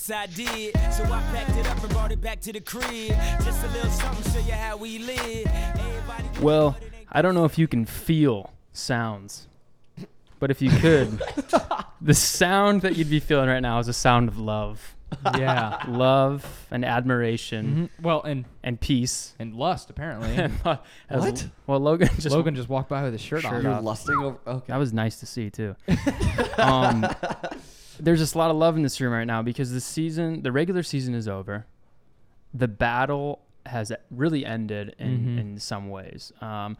Yes, I did. So I packed it up and brought it back to the crib. Just a little something, show you how we live. Everybody Well, what it ain't I don't know if you can feel sounds, but if you could, the sound that you'd be feeling right now is a sound of love. Yeah. Love and admiration Mhm. Well, and and peace. and lust apparently. As- What? Well, Logan just Logan just walked by with his shirt, Shirt on. You're lusting over. Okay. That was nice to see too. um, there's just a lot of love in this room right now because the season, the regular season is over. The battle has really ended in, Mhm. in some ways. Um,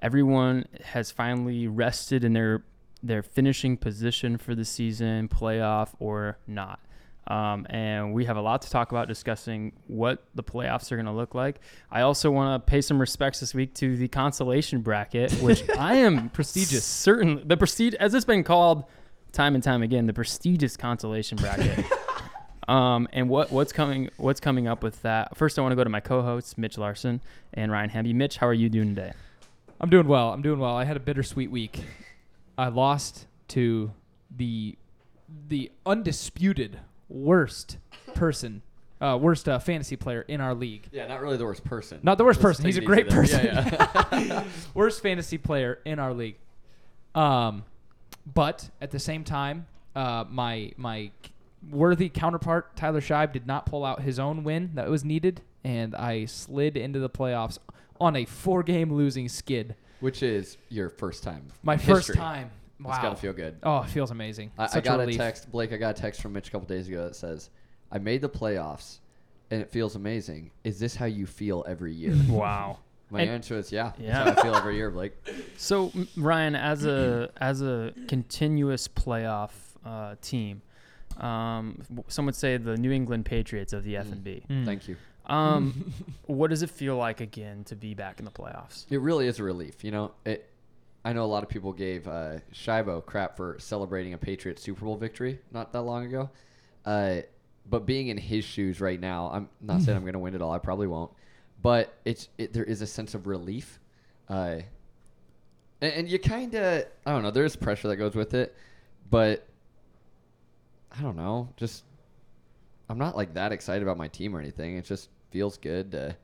everyone has finally rested in their their finishing position for the season, playoff or not. Um, and we have a lot to talk about discussing what the playoffs are going to look like. I also want to pay some respects this week to the consolation bracket, which I am Prestigious. Certain the prestige, as it's been called time and time again, the prestigious consolation bracket. um, and what what's coming what's coming up with that? First, I want to go to my co-hosts Mitch Larson and Ryan Hamby. Mitch, how are you doing today? I'm doing well. I'm doing well. I had a bittersweet week. I lost to the the undisputed worst person, uh, worst uh, fantasy player in our league. yeah, not really the worst person. Not the worst Let's person. He's a great person. Yeah, yeah. worst fantasy player in our league. Um, but at the same time, uh, my my worthy counterpart Tyler Scheib did not pull out his own win that was needed, and I slid into the playoffs on a four-game losing skid. Which is your first time. My in first history. time. Wow. It's gotta feel good. Oh, it feels amazing. I, I got a, relief. text, Blake. I got a text from Mitch a couple days ago that says, "I made the playoffs, and it feels amazing. Is this how you feel every year?" Wow. My And- answer is, "Yeah, Yeah. That's how I feel every year, Blake." So Ryan, as a as a continuous playoff uh, team, um, some would say the New England Patriots of the F and B. Mm. Thank you. Um, what does it feel like again to be back in the playoffs? It really is a relief. You know, it. I know a lot of people gave uh, Shibo crap for celebrating a Patriots Super Bowl victory not that long ago, uh, but being in his shoes right now, I'm not saying I'm going to win it all. I probably won't, but it's it, there is a sense of relief, uh, and, and you kind of I don't know. There is pressure that goes with it, but I don't know. Just I'm not like that excited about my team or anything. It just feels good to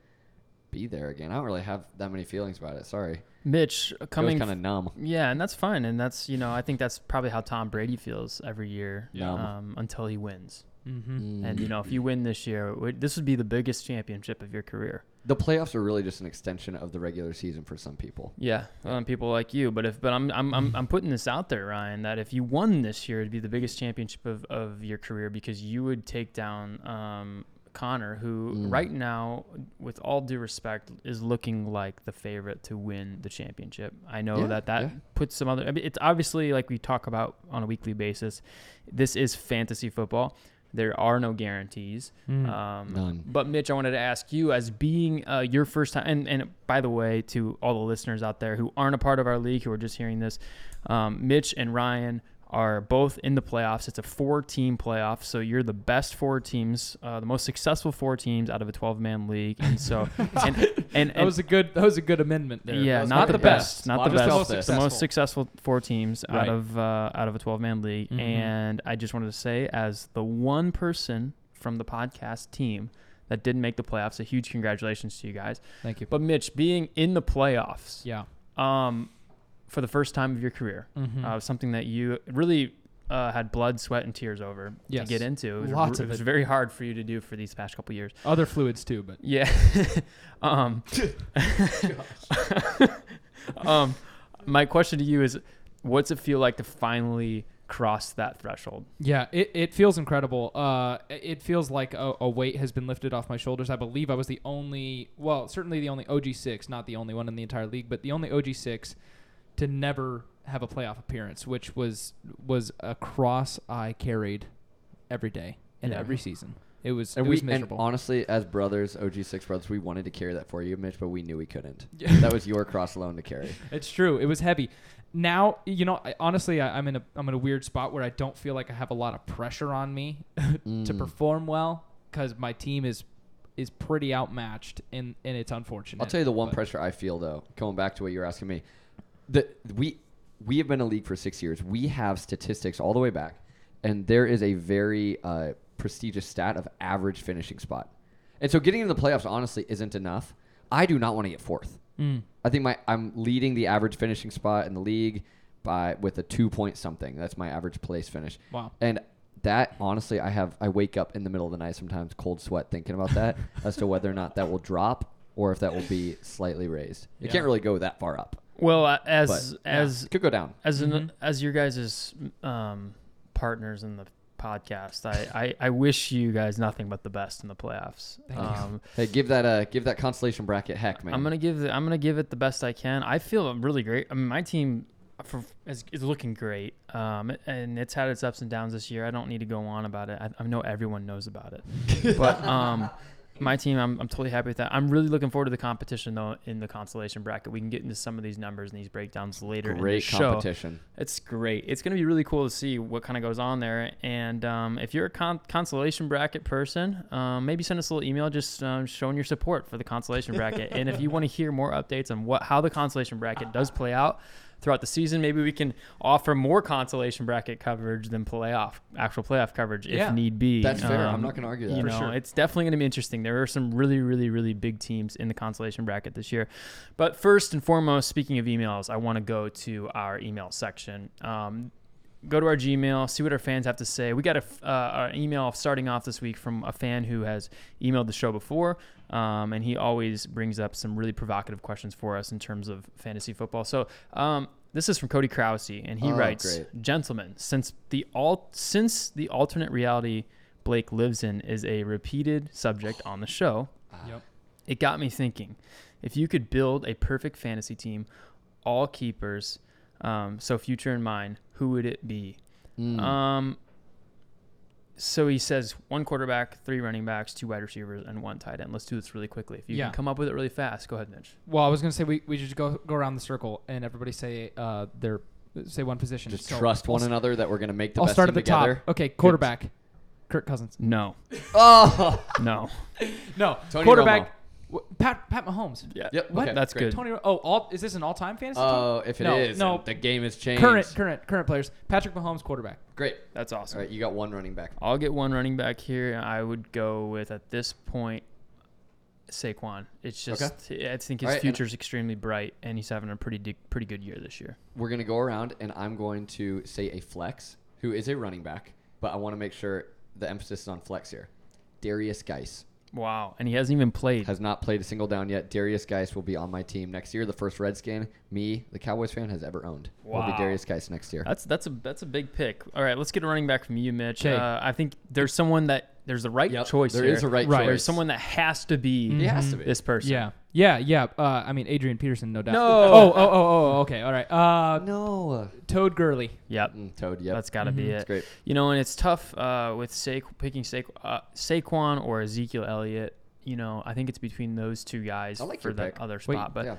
be there again. I don't really have that many feelings about it. Sorry. Mitch coming. kind of numb. yeah, and that's fine, and that's you know I think that's probably how Tom Brady feels every year Yeah. um, until he wins. Mm-hmm. And you know if you win this year, w- this would be the biggest championship of your career. the playoffs are really just an extension of the regular season for some people. Yeah, um, people like you. But if but I'm I'm I'm, I'm putting this out there, Ryan, that if you won this year, it'd be the biggest championship of, of your career because you would take down um, Connor, who Mm. right now, with all due respect, is looking like the favorite to win the championship. I know Yeah, that that yeah. puts some other. I mean, it's obviously like we talk about on a weekly basis. This is fantasy football. There are no guarantees. Mm. Um, None. But Mitch, I wanted to ask you, as being uh, your first time, and, and by the way, to all the listeners out there who aren't a part of our league, who are just hearing this, um, Mitch and Ryan are both in the playoffs. It's a four-team playoff, so you're the best four teams, uh, the most successful four teams out of a 12-man league, and so and and, that was a good. That was a good amendment there. yeah, not, the best, not the best, the most most successful. successful four teams out of uh, out of a 12-man league, Mhm. and I just wanted to say, as the one person from the podcast team that didn't make the playoffs, a huge congratulations to you guys. Thank you. But Mitch, being in the playoffs, yeah. um, for the first time of your career, Mm-hmm. uh, something that you really uh, had blood, sweat, and tears over Yes. to get into. It was, Lots it of was it. very hard for you to do for these past couple years. Other fluids too, but Yeah. um, um, my question to you is, what's it feel like to finally cross that threshold? Yeah, it, it feels incredible. Uh, it feels like a, a weight has been lifted off my shoulders. I believe I was the only, well, certainly the only OG6, not the only one in the entire league, but the only OG6 to never have a playoff appearance, which was was a cross I carried every day and Yeah. every season. It was And it we was and miserable. honestly, as brothers, OG six brothers, we wanted to carry that for you, Mitch, but we knew we couldn't. That was your cross alone to carry. It's true. It was heavy. Now, you know, I, honestly, I, I'm in a I'm in a weird spot where I don't feel like I have a lot of pressure on me to Mm. perform well because my team is is pretty outmatched, and and it's unfortunate. I'll tell you the one but- pressure I feel though. Going back to what you were asking me, that we we have been a league for six years. We have statistics all the way back, and there is a very uh, prestigious stat of average finishing spot. And so getting into the playoffs honestly isn't enough. I do not want to get fourth. Mm. I think my I'm leading the average finishing spot in the league by with a two point something. That's my average place finish. Wow. And that honestly, I have I wake up in the middle of the night sometimes cold sweat thinking about that as to whether or not that will drop or if that will be slightly raised. It Yeah. can't really go that far up. Well, uh, as But, as It could go down. as Mhm. an, as your guys' um, partners in the podcast, I, I, I wish you guys nothing but the best in the playoffs. Um, Hey, give that a give that consolation bracket heck, man. I'm gonna give the, I'm gonna give it the best I can. I feel really great. I mean, my team for, is, is looking great, um, and it's had its ups and downs this year. I don't need to go on about it. I, I know everyone knows about it, but um, my team, I'm, I'm totally happy with that. I'm really looking forward to the competition though in the consolation bracket. We can get into some of these numbers and these breakdowns later in the Great show. competition. It's great. It's going to be really cool to see what kind of goes on there. And um, if you're a con- consolation bracket person, um, maybe send us a little email just um, showing your support for the consolation bracket. and if you want to hear more updates on what how the consolation bracket does play out throughout the season, maybe we can offer more consolation bracket coverage than playoff actual playoff coverage if Yeah. need be. That's fair. I'm Um, not gonna argue that. You For know, sure. it's definitely going to be interesting. There are some really, really, really big teams in the consolation bracket this year. But first and foremost, speaking of emails, I want to go to our email section. Um, go to our Gmail, see what our fans have to say. We got a uh, email starting off this week from a fan who has emailed the show before, um, and he always brings up some really provocative questions for us in terms of fantasy football. So um, this is from Cody Krause, and he Oh, writes, great. "Gentlemen, since the alt since the alternate reality Blake lives in is a repeated subject on the show." Yep. it got me thinking if you could build a perfect fantasy team all keepers um, so future in mind who would it be Mm. um, so he says one quarterback three running backs two wide receivers and one tight end let's do this really quickly if you Yeah. can come up with it really fast go ahead mitch Well, I was gonna say we, we should go go around the circle and everybody say uh their say one position. Just So trust one s- another that we're gonna make the I'll best start at team the top. Okay, quarterback, Kirk Cousins. no Oh, no No, Tony quarterback. W- Pat Pat Mahomes. yeah Yep, What? okay, that's great. good Tony. Oh, all is this an all-time fantasy Oh, if it No, is, no. the game has changed. Current current current players. Patrick Mahomes, quarterback. Great. that's awesome All right, you got one running back. i'll get one running back here i would go with at this point Saquon. It's just I think his All right, and- future's extremely bright, and he's having a pretty di- pretty good year this year. We're gonna go around, and I'm going to say a flex who is a running back, but I want to make sure the emphasis is on flex here. Derrius Guice Wow, and he hasn't even played. has not played a single down yet. Derrius Guice will be on my team next year. The first Redskin me, the Cowboys fan, has ever owned. Will be Wow. Derrius Guice next year. That's that's a that's a big pick. All right, let's get a running back from you, Mitch. 'Kay. Uh, I think there's someone that there's the right Yep, choice there here. is a right Right. There's someone that has to be He has to be. this person. Yeah, yeah, yeah. Uh, I mean Adrian Peterson, no doubt. No. Oh, oh, oh, oh. Okay, all right. Uh, no. Todd Gurley. Yep. Mm, Todd. Yep. That's got to Mhm. be That's great. You know, and it's tough uh, with Sa- picking Sa- uh, Saquon or Ezekiel Elliott. You know, I think it's between those two guys like for your the pick. other Wait, spot. But yeah.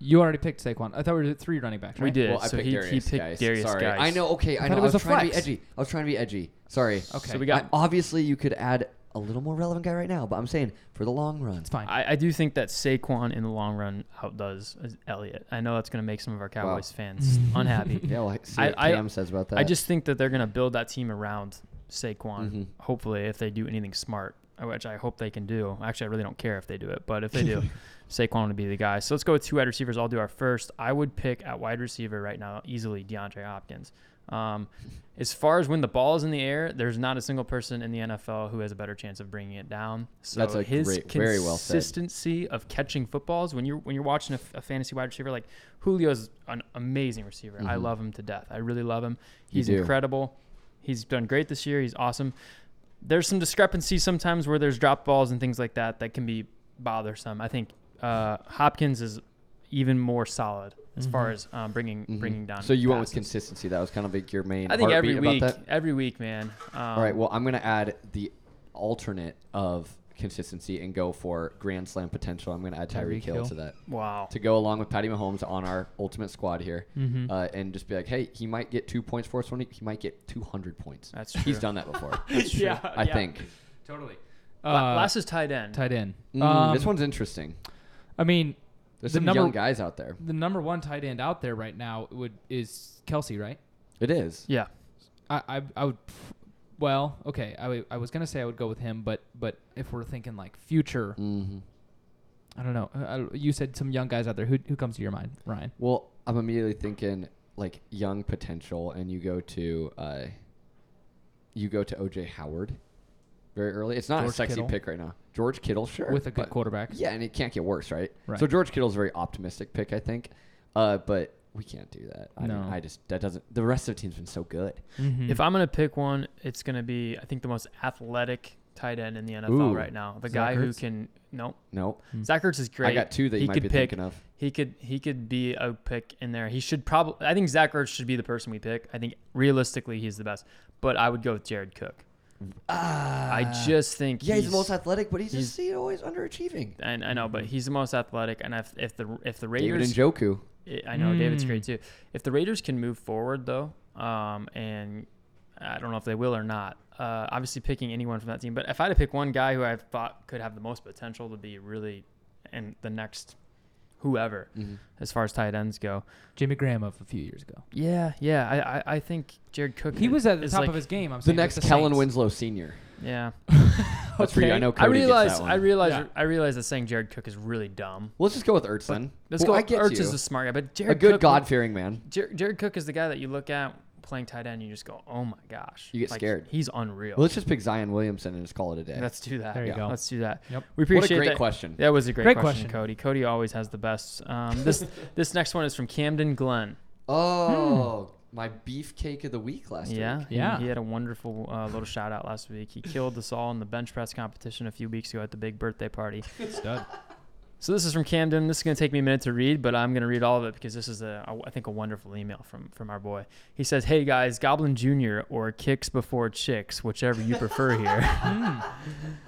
You already picked Saquon. I thought we were at three running backs. we right? did. Well, I so picked he, Derrius he picked Guice. Derrius Sorry. Guice. I know. Okay, I, I know. it I was was a trying to be edgy. I was trying to be edgy. Sorry. Okay. So we got I- obviously, you could add a little more relevant guy right now, but I'm saying for the long run. It's fine. I, I do think that Saquon in the long run outdoes Elliott. I know that's going to make some of our Cowboys fans unhappy. Yeah, well, see I- what I- Cam says about that. I just think that they're going to build that team around Saquon. Mhm. Hopefully, if they do anything smart, uh, which I hope they can do. Actually, I really don't care if they do it, but if they do, Saquon would be the guy. So let's go with two wide receivers. I'll do our first. I would pick at wide receiver right now easily DeAndre Hopkins. Um, as far as when the ball is in the air, there's not a single person in the NFL who has a better chance of bringing it down. So That's a his great- very well consistency of catching footballs when you're when you're watching a fantasy wide receiver like Julio's an amazing receiver. I Mhm. love him to death. I really love him. He's incredible. He's done great this year. He's awesome. There's some discrepancies sometimes where there's drop balls and things like that that can be bothersome. I think uh, Hopkins is even more solid as far Mhm. as um, bringing Mhm. bringing down. So you went with consistency. That was kind of like your main. I think every week, About that. every week, man. Um, All right. Well, I'm gonna add the alternate of consistency and go for grand slam potential. I'm gonna add Tyreek Tyreek Hill Hill. to that wow. to go along with Patty Mahomes on our ultimate squad here, Mhm. uh, and just be like, hey, he might get two points for us one week. He might get 200 points. That's true. He's done that before. That's true. Yeah, I yeah. think. Totally. Uh, Last is tight end. tight end. Mm, Um, this one's interesting. I mean, There's the some number- young guys out there. the number one tight end out there right now would is Kelce, right? It is. Yeah. I I, I would Well, okay. I, w- I was gonna say I would go with him, but but if we're thinking like future, Mm-hmm. I don't know. Uh, you said some young guys out there. Who who comes to your mind, Ryan? Well, I'm immediately thinking like young potential, and you go to uh, you go to OJ Howard very early. It's not a sexy Kittle. pick right now. George Kittle, sure, With a good but- quarterback. Yeah, and it can't get worse, right? Right. So George Kittle's a very optimistic pick, I think. Uh, but we can't do that. I No. mean, I just that doesn't. The rest of the team's been so good. Mm-hmm. If I'm gonna pick one, it's gonna be I think the most athletic tight end in the NFL Ooh. right now. The Zach guy who can no Nope. Zach Ertz is great. I got two that He you might could be pick- thinking of. He could he could be a pick in there. He should probably. I think Zach Ertz should be the person we pick. I think realistically he's the best, but I would go with Jared Cook. Ah, I just think yeah, he's, the most athletic, but he's, he's- just he always underachieving. I, I know, but he's the most athletic, and if, if the if the Raiders David Raiders, Njoku. I know David's Mm. great too. If the Raiders can move forward though, um, and I don't know if they will or not. Uh, obviously picking anyone from that team, but if I had to pick one guy who I thought could have the most potential to be really, and the next, whoever Mm-hmm. as far as tight ends go, Jimmy Graham of a few years ago, Yeah, yeah. I, I, I think Jared Cook. he was at the top like- of his game. I'm The saying with next the Kellen Saints. Winslow Senior. Yeah. That's for you. I Okay. know I realize. gets that I realize. Yeah. I realize that saying Jared Cook is really dumb. Let's just go with Ertz then. Let's Well, go. I get Ertz you. is a smart guy, but Jared a good Cook, God fearing man. Jared, Jared Cook is the guy that you look at playing tight end, and you just go, "Oh my gosh!" You get Like, scared. He's unreal. Well, let's just pick Zion Williamson and just call it a day. Let's do that. There you Yeah, go. Let's do that. Yep. We what a great that. question. That was a great, Great question, question. Cody. Cody always has the best. Um, this this next one is from Camden Glenn. Oh, my beefcake of the week last Yeah, week. he- Yeah. He, had a wonderful uh, little shout out last week. He killed us all in the bench press competition a few weeks ago at the big birthday party. Stud. So this is from Camden. This is going to take me a minute to read, but I'm going to read all of it because this is a I think a wonderful email from from our boy. He says, "Hey guys, Goblin Junior or Kicks Before Chicks, whichever you prefer here.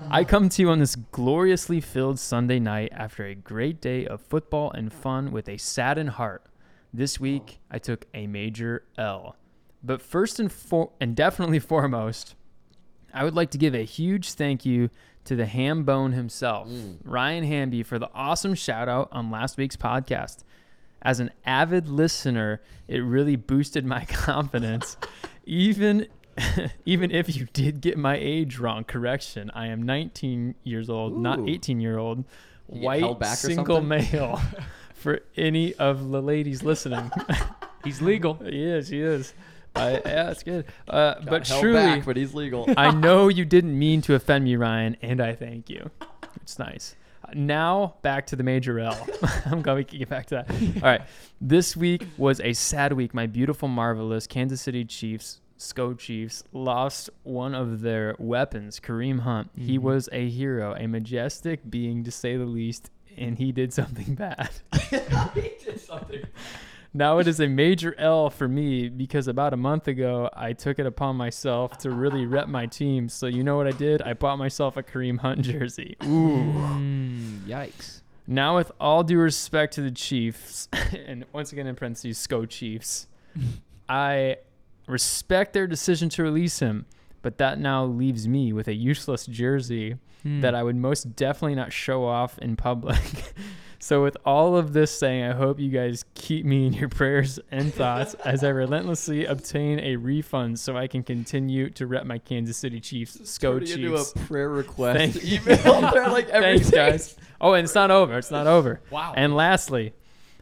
I come to you on this gloriously filled Sunday night after a great day of football and fun with a saddened heart. This week I took a major L. But first and for- and definitely foremost, I would like to give a huge thank you to the ham bone himself, Ryan Hamby, for the awesome shout out on last week's podcast. As an avid listener, it really boosted my confidence. even even if you did get my age wrong, correction, I am 19 years old, not 18 year old, white single male. for any of the ladies listening, He's legal. he is, he is. I, yeah, that's good. Uh, but truly, back, but he's legal. I know you didn't mean to offend me, Ryan, and I thank you. It's nice. Now back to the major L. I'm going to get back to that. All right. This week was a sad week. My beautiful, marvelous Kansas City Chiefs, SCO Chiefs, lost one of their weapons, Kareem Hunt. He Mhm. was a hero, a majestic being to say the least, and he did something bad. he did something bad. Now it is a major L for me because about a month ago I took it upon myself to really rep my team. So you know what I did? I bought myself a Kareem Hunt jersey. Ooh. Mm, yikes. Now with all due respect to the Chiefs, and once again in parentheses, SCO Chiefs, I respect their decision to release him, but that now leaves me with a useless jersey Hmm. that I would most definitely not show off in public. So, with all of this saying, I hope you guys keep me in your prayers and thoughts as I relentlessly obtain a refund so I can continue to rep my Kansas City Chiefs, SCO Turning into Chiefs. a prayer request Thank- email. They're like every Thanks, guys. Oh, and it's not over. It's not over. Wow. And lastly,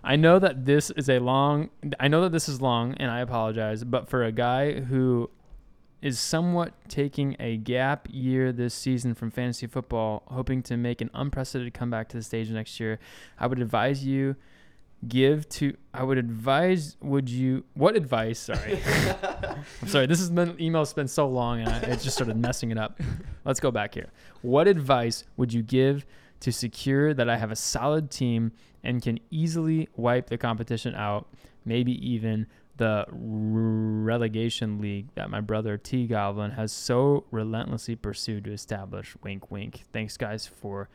I know that this is a long. I know that this is long, and I apologize. But for a guy who is somewhat taking a gap year this season from fantasy football, hoping to make an unprecedented comeback to the stage next year, I would advise you give to. I would advise. Would you? What advice? Sorry. I'm sorry. This has been email's been so long, and I, it just started messing it up. Let's go back here. What advice would you give to secure that I have a solid team and can easily wipe the competition out, maybe even the relegation league that my brother T Goblin has so relentlessly pursued to establish. Wink, wink. Thanks, guys, for.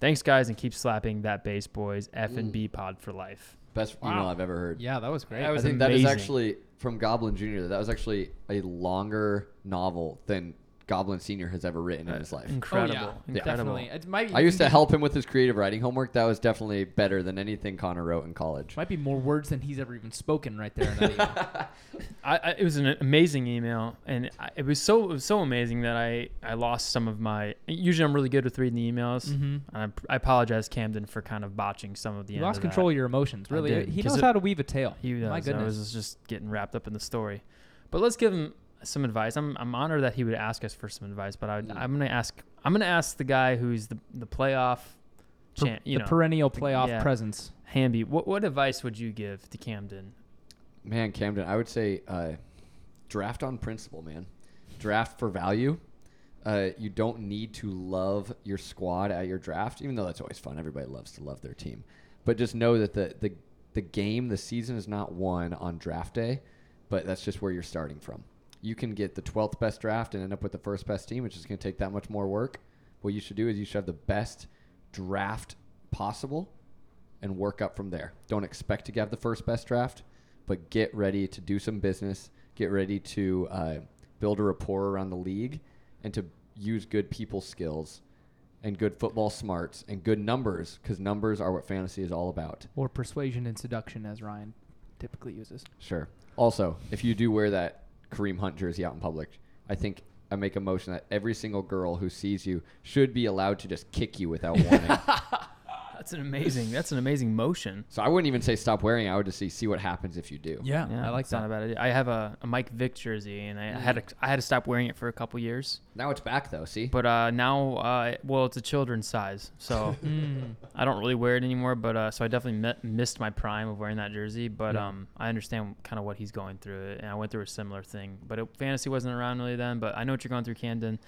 Thanks, guys, and keep slapping that bass, boys. F and B pod for life. Best Wow. email I've ever heard. yeah, that was great. That I was think that is amazing. actually from Goblin Jr. That was actually a longer novel than Goblin Senior has ever written in his life. Incredible. Oh, yeah, Incredible. definitely. It might I used to help him with his creative writing homework. That was definitely better than anything Connor wrote in college. Might be more words than he's ever even spoken right there. In that email. I, I, it was an amazing email, and I, it was so it was so amazing that I I lost some of my. Usually, I'm really good with reading the emails. Mhm. And I, I apologize, Camden, for kind of botching some of the. You end lost of that. control of your emotions. Really, did, he 'cause knows it- how to weave a tale. He does. My goodness, I was just getting wrapped up in the story, but let's give him some advice. I'm I'm honored that he would ask us for some advice, but I, Mm. I'm gonna ask I'm gonna ask the guy who's the the playoff Per- champ. You the know, perennial playoff yeah. presence. Hamby. What what advice would you give to Camden? Man, Camden, I would say uh, draft on principle, man. Draft for value. Uh, you don't need to love your squad at your draft, even though that's always fun. Everybody loves to love their team, but just know that the the the game, the season is not won on draft day, but that's just where you're starting from. You can get the 12th best draft and end up with the first best team, which is going to take that much more work. What you should do is you should have the best draft possible and work up from there. Don't expect to have the first best draft, but get ready to do some business. Get ready to uh, build a rapport around the league and to use good people skills and good football smarts and good numbers because numbers are what fantasy is all about. Or persuasion and seduction, as Ryan typically uses. Sure. Also, if you do wear that Kareem Hunt jersey out in public, I think I make a motion that every single girl who sees you should be allowed to just kick you without warning. That's an amazing. That's an amazing motion. so I wouldn't even say stop wearing it. I would just say see what happens if you do. Yeah, Yeah, I like it's not that. a bad idea. I have a, a Mike Vick jersey, and I had to, I had to stop wearing it for a couple years. Now it's back though. See. But uh, now, uh, well, it's a children's size, so Mm. I don't really wear it anymore. But uh, so I definitely met, missed my prime of wearing that jersey. But Yeah. um, I understand kind of what he's going through, and I went through a similar thing. But it, fantasy wasn't around really then. But I know what you're going through, Camden.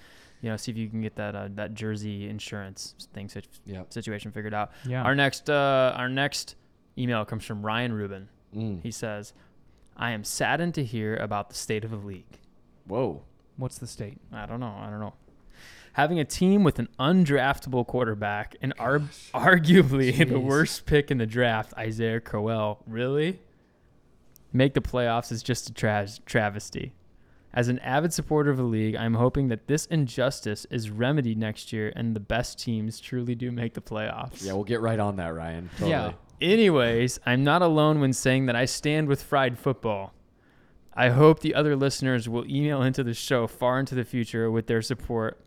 You know, see if you can get that uh, that jersey insurance thing sit- Yep. situation figured out. Yeah. Our next uh, our next email comes from Ryan Rubin. Mm. He says, "I am saddened to hear about the state of the league." Whoa. What's the state? I don't know. I don't know. Having a team with an undraftable quarterback and ar- arguably the worst pick in the draft, Isaiah Crowell, really make the playoffs is just a tra- travesty. As an avid supporter of the league, I'm hoping that this injustice is remedied next year and the best teams truly do make the playoffs. Yeah, we'll get right on that, Ryan. Totally. Yeah. Anyways, I'm not alone when saying that I stand with fried football. I hope the other listeners will email into the show far into the future with their support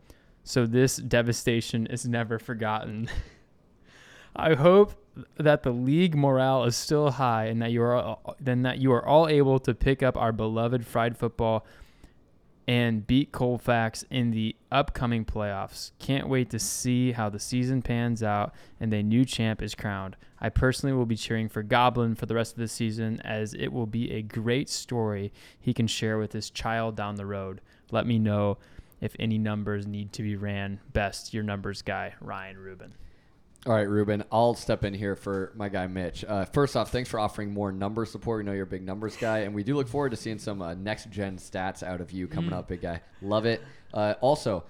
so this devastation is never forgotten. I hope that the league morale is still high and that you are all, then that you are all able to pick up our beloved fried football and beat Colfax in the upcoming playoffs. Can't wait to see how the season pans out and a new champ is crowned. I personally will be cheering for Goblin for the rest of the season as it will be a great story he can share with his child down the road. Let me know if any numbers need to be ran. Best, your numbers guy, Ryan Rubin. All right, Ruben, I'll step in here for my guy Mitch. Uh, first off, thanks for offering more number support. We know you're a big numbers guy, and we do look forward to seeing some uh, next gen stats out of you coming up, big guy. Love it. Uh, also,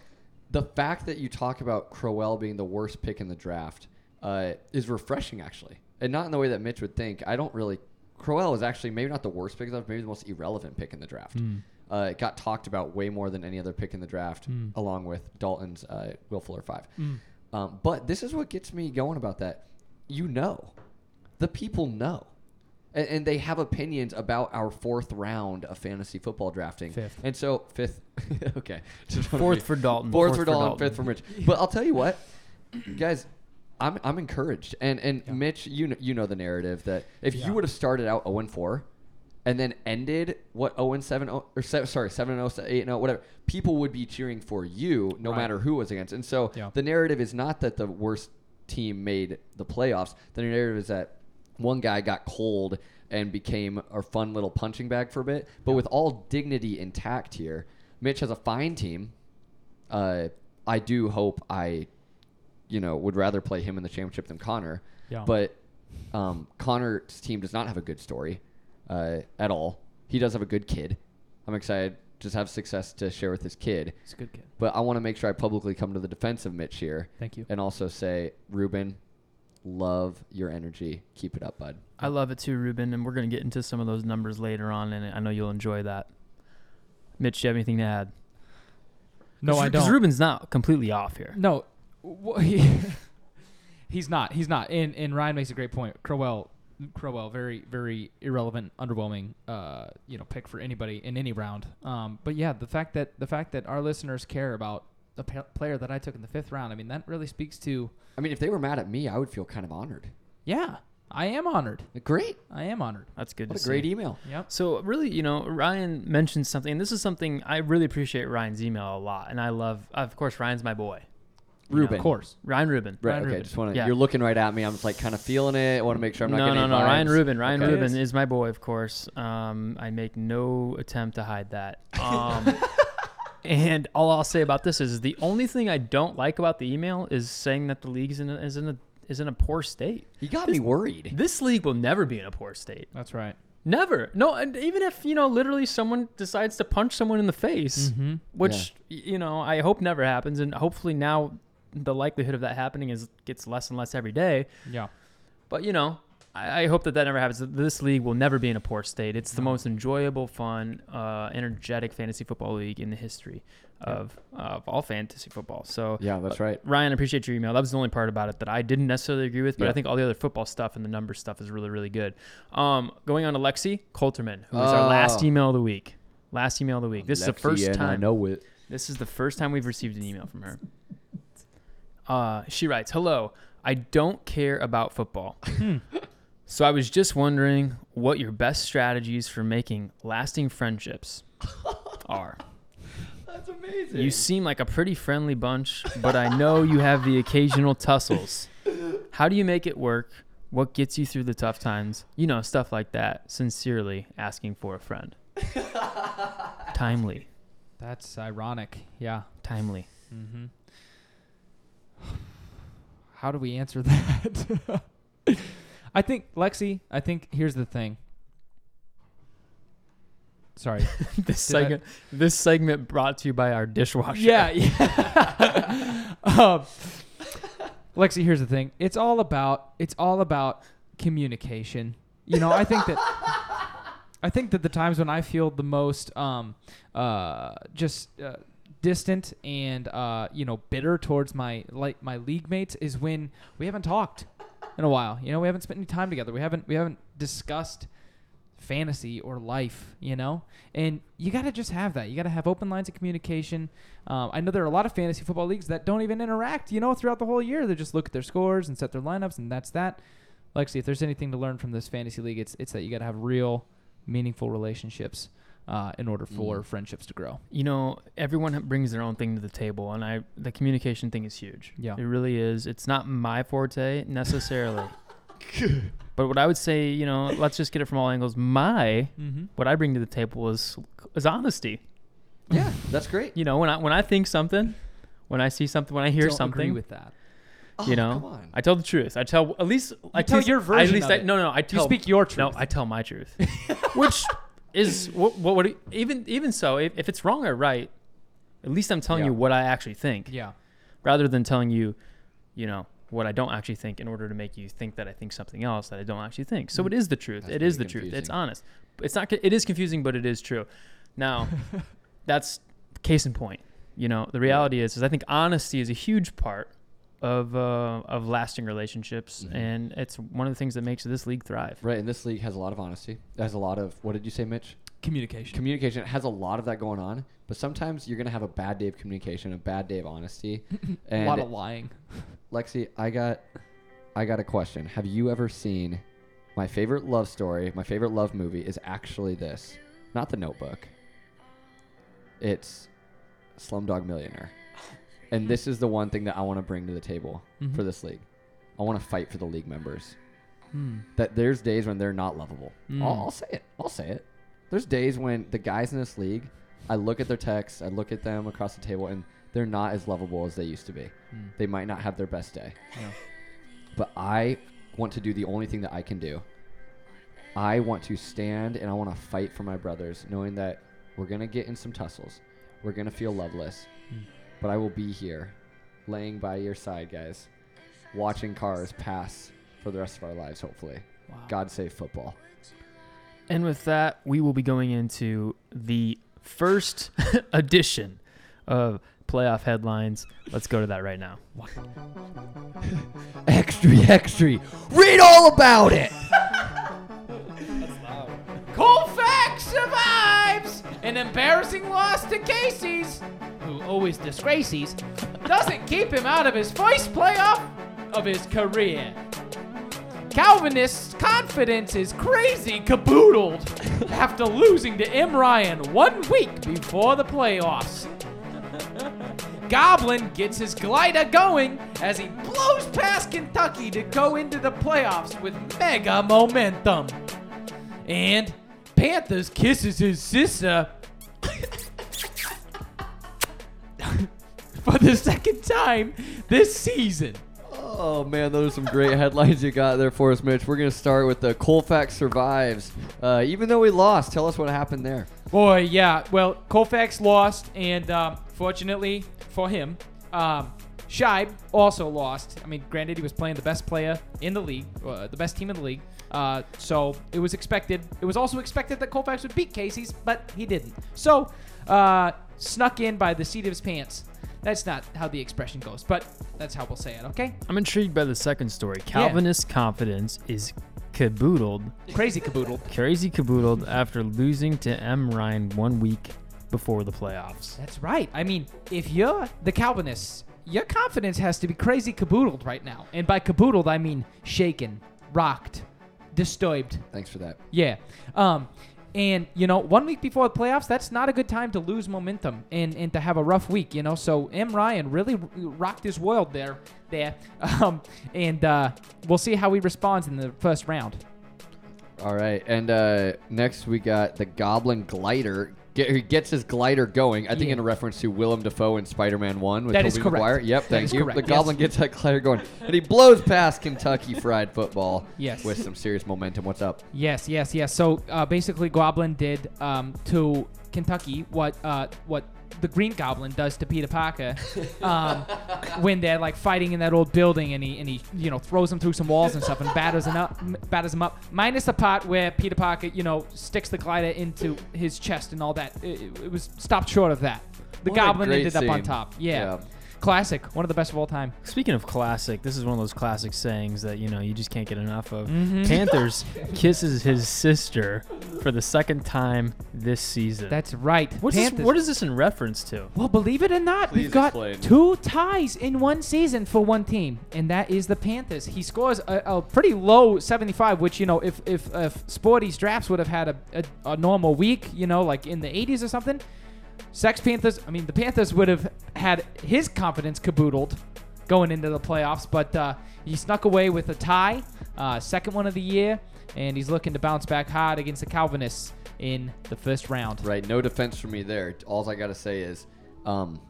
the fact that you talk about Crowell being the worst pick in the draft uh, is refreshing, actually, and not in the way that Mitch would think. I don't really. Crowell is actually maybe not the worst pick, maybe the most irrelevant pick in the draft. Uh, it got talked about way more than any other pick in the draft, along with Dalton's uh, Will Fuller five. Um, but this is what gets me going about that. You know, the people know, and, and they have opinions about our fourth round of fantasy football drafting. Fifth. and so fifth. okay, Fourth for Dalton. Fourth, for Dalton, fifth for Mitch. But I'll tell you what, guys. I'm, I'm encouraged, and and Mitch, you know, you know the narrative that if Yeah. you would have started out 0 4, and then ended what 0 and 7 0 or se- sorry 7 0 8 0 whatever. People would be cheering for you no Right. matter who was against. And so Yeah. the narrative is not that the worst team made the playoffs. The narrative is that one guy got cold and became a fun little punching bag for a bit. But with all dignity intact here Mitch has a fine team. Uh, I do hope I you know would rather play him in the championship than Connor. Yeah. but um, Connor's team does not have a good story uh, at all. He does have a good kid. I'm excited to have success to share with his kid. He's a good kid. But I want to make sure I publicly come to the defense of Mitch here Thank you. and also say, Ruben, love your energy. Keep it up, bud. I love it too, Ruben, and we're going to get into some of those numbers later on, and I know you'll enjoy that. Mitch, do you have anything to add? No, I don't. Ruben's not completely off here. No, wh- he- he's not. He's not. And and Ryan makes a great point. Crowell, Crowell, very very irrelevant, underwhelming. Uh, you know, pick for anybody in any round. Um, but yeah, the fact that the fact that our listeners care about the pa- player that I took in the fifth round. I mean, that really speaks to. I mean, if they were mad at me, I would feel kind of honored. Yeah, I am honored. Great. I am honored. That's good What to a great email. Yep. So really, you know, Ryan mentioned something, and this is something I really appreciate Ryan's email a lot, and I love. Of course, Ryan's my boy. You know, Ruben. Of course. Ryan Rubin. Right. Ryan okay. Rubin. Just want to. Yeah. You're looking right at me. I'm just like kind of feeling it. I want to make sure I'm not no, getting no, any no. Ryan. Rubin. Ryan Okay. Rubin is my boy, of course. Um, I make no attempt to hide that. Um, and all I'll say about this is the only thing I don't like about the email is saying that the league is in a, is in a is in a poor state. You got me worried. This league will never be in a poor state. That's right. Never. No, and even if you know, literally, someone decides to punch someone in the face, Mm-hmm. which y- you know, I hope never happens, and hopefully now the likelihood of that happening is gets less and less every day. Yeah. But you know, I, I hope that that never happens. This league will never be in a poor state. It's the most enjoyable, fun, uh, energetic fantasy football league in the history of of all fantasy football. So Yeah, that's right. Ryan, I appreciate your email. That was the only part about it that I didn't necessarily agree with, but Yeah. I think all the other football stuff and the number stuff is really, really good. Um, going on to Lexi Coulterman, who was our last Oh. email of the week. Last email of the week. This is the first Lexi, and I know it. This is the first time we've received an email from her. Uh, she writes, "Hello, I don't care about football, so I was just wondering what your best strategies for making lasting friendships are." That's amazing. You seem like a pretty friendly bunch, but I know you have the occasional tussles. How do you make it work? What gets you through the tough times? You know, stuff like that. Sincerely, asking for a friend. Timely. That's ironic. Yeah. Timely. Mm-hmm. How do we answer that? I think Lexi. I think here's the thing. Sorry. this Did I- segment this segment brought to you by our dishwasher. yeah. yeah. um, Lexi, here's the thing. It's all about it's all about communication. You know, I think that I think that the times when I feel the most um uh just uh, distant and uh you know bitter towards my like my league mates is when we haven't talked in a while. You know, we haven't spent any time together. We haven't we haven't discussed fantasy or life, you know? And you got to just have that. You got to have open lines of communication. Um, I know there are a lot of fantasy football leagues that don't even interact, you know, throughout the whole year. They just look at their scores and set their lineups, and that's that. Lexi, if there's anything to learn from this fantasy league, it's, it's that you got to have real, meaningful relationships uh, in order for Mm. friendships to grow. You know, everyone brings their own thing to the table, and I the communication thing is huge. Yeah. It really is. It's not my forte necessarily. but what I would say, you know, let's just get it from all angles. My Mm-hmm. what I bring to the table is is honesty. Yeah, that's great. You know, when I when I think something, when I see something, when I hear Don't something, agree with that. Oh, you know, come on. I tell the truth. I tell at least I tell your version. At least of I, it. no, no, I tell. You speak your truth. No. I tell my truth, which is what what, what it- even even so, if, if it's wrong or right, at least I'm telling Yeah. you what I actually think, yeah. rather than telling you, you know, what I don't actually think in order to make you think that I think something else that I don't actually think. So mm. it is the truth. That's it is the pretty truth. It's honest. It's not. It is confusing, but it is true. Now, that's case in point. You know, the reality is, is I think honesty is a huge part of uh, of lasting relationships, Mhm. and it's one of the things that makes this league thrive. Right, and this league has a lot of honesty. It has a lot of what did you say, Mitch? Communication. Communication. It has a lot of that going on, but sometimes you're gonna have a bad day of communication, a bad day of honesty. a lot of lying. Lexi, I got, I got a question. Have you ever seen my favorite love story? My favorite love movie is actually this, not The Notebook. It's Slumdog Millionaire, and this is the one thing that I want to bring to the table Mhm. for this league. I want to fight for the league members. Hmm. That there's days when they're not lovable. I'll, Mm. I'll say it. I'll say it. There's days when the guys in this league, I look at their texts, I look at them across the table, and they're not as lovable as they used to be. Hmm. They might not have their best day. Yeah. But I want to do the only thing that I can do. I want to stand and I want to fight for my brothers, knowing that we're going to get in some tussles. We're going to feel loveless. But I will be here, laying by your side, guys, watching cars pass for the rest of our lives, hopefully. Wow. God save football. And with that, we will be going into the first edition of playoff headlines. Let's go to that right now. Extra, extra. Read all about it. Colfax survives an embarrassing loss to Casey's, always disgraces, doesn't keep him out of his first playoff of his career. Calvinist's confidence is crazy caboodled after losing to M. Ryan one week before the playoffs. Goblin gets his glider going as he blows past Kentucky to go into the playoffs with mega momentum. And Panthers kisses his sister for the second time this season. Oh man, those are some great headlines you got there for us, Mitch. We're gonna start with the Colfax survives. Uh, even though we lost, tell us what happened there. Boy, yeah. Well, Colfax lost, and um, fortunately for him, um, Scheib also lost. I mean, granted, he was playing the best player in the league, uh, the best team in the league. Uh, so it was expected. It was also expected that Colfax would beat Casey's, but he didn't. So uh, snuck in by the seat of his pants. That's not how the expression goes, but that's how we'll say it. Okay? I'm intrigued by the second story. Calvinist confidence is caboodled, Crazy caboodle. crazy caboodled after losing to M. Ryan one week before the playoffs. That's right. I mean, if you're the Calvinists, your confidence has to be crazy caboodled right now. And by caboodled, I mean shaken, rocked, disturbed. Thanks for that. Yeah. Um, and you know, one week before the playoffs, that's not a good time to lose momentum and, and to have a rough week. You know, so M Ryan really rocked his world there, there. Um, and uh, we'll see how he responds in the first round. All right, and uh, next we got the Goblin Glider. Get, he gets his glider going. I think Yeah. in a reference to Willem Dafoe in Spider-Man One with That Tobey is correct. Maguire. Yep, thank is you. correct, The yes. Goblin gets that glider going, and he blows past Kentucky Fried Football. Yes. with some serious momentum. What's up? Yes, yes, yes. So uh, basically, Goblin did um, to Kentucky what uh, what the Green Goblin does to Peter Parker um, when they're like fighting in that old building, and he and he you know throws him through some walls and stuff and batters him up, batters him up. Minus the part where Peter Parker you know sticks the glider into his chest and all that. It, it was stopped short of that. The What Goblin ended up on top. Yeah. Yeah. Classic, one of the best of all time. Speaking of classic, this is one of those classic sayings that you know you just can't get enough of. Mhm. Panthers kisses his sister for the second time this season. That's right. What's this, Panthers- what is this in reference to? Well, believe it or not, Please we've got explain. two ties in one season for one team, and that is the Panthers. He scores a, a pretty low 75, which you know, if if, if Sporty's drafts would have had a, a, a normal week, you know, like in the 80s or something, Sex Panthers. I mean, the Panthers would have had his confidence caboodled going into the playoffs, but uh, he snuck away with a tie, uh, second one of the year, and he's looking to bounce back hard against the Calvinists in the first round. Right, no defense for me there. All I gotta say is, um,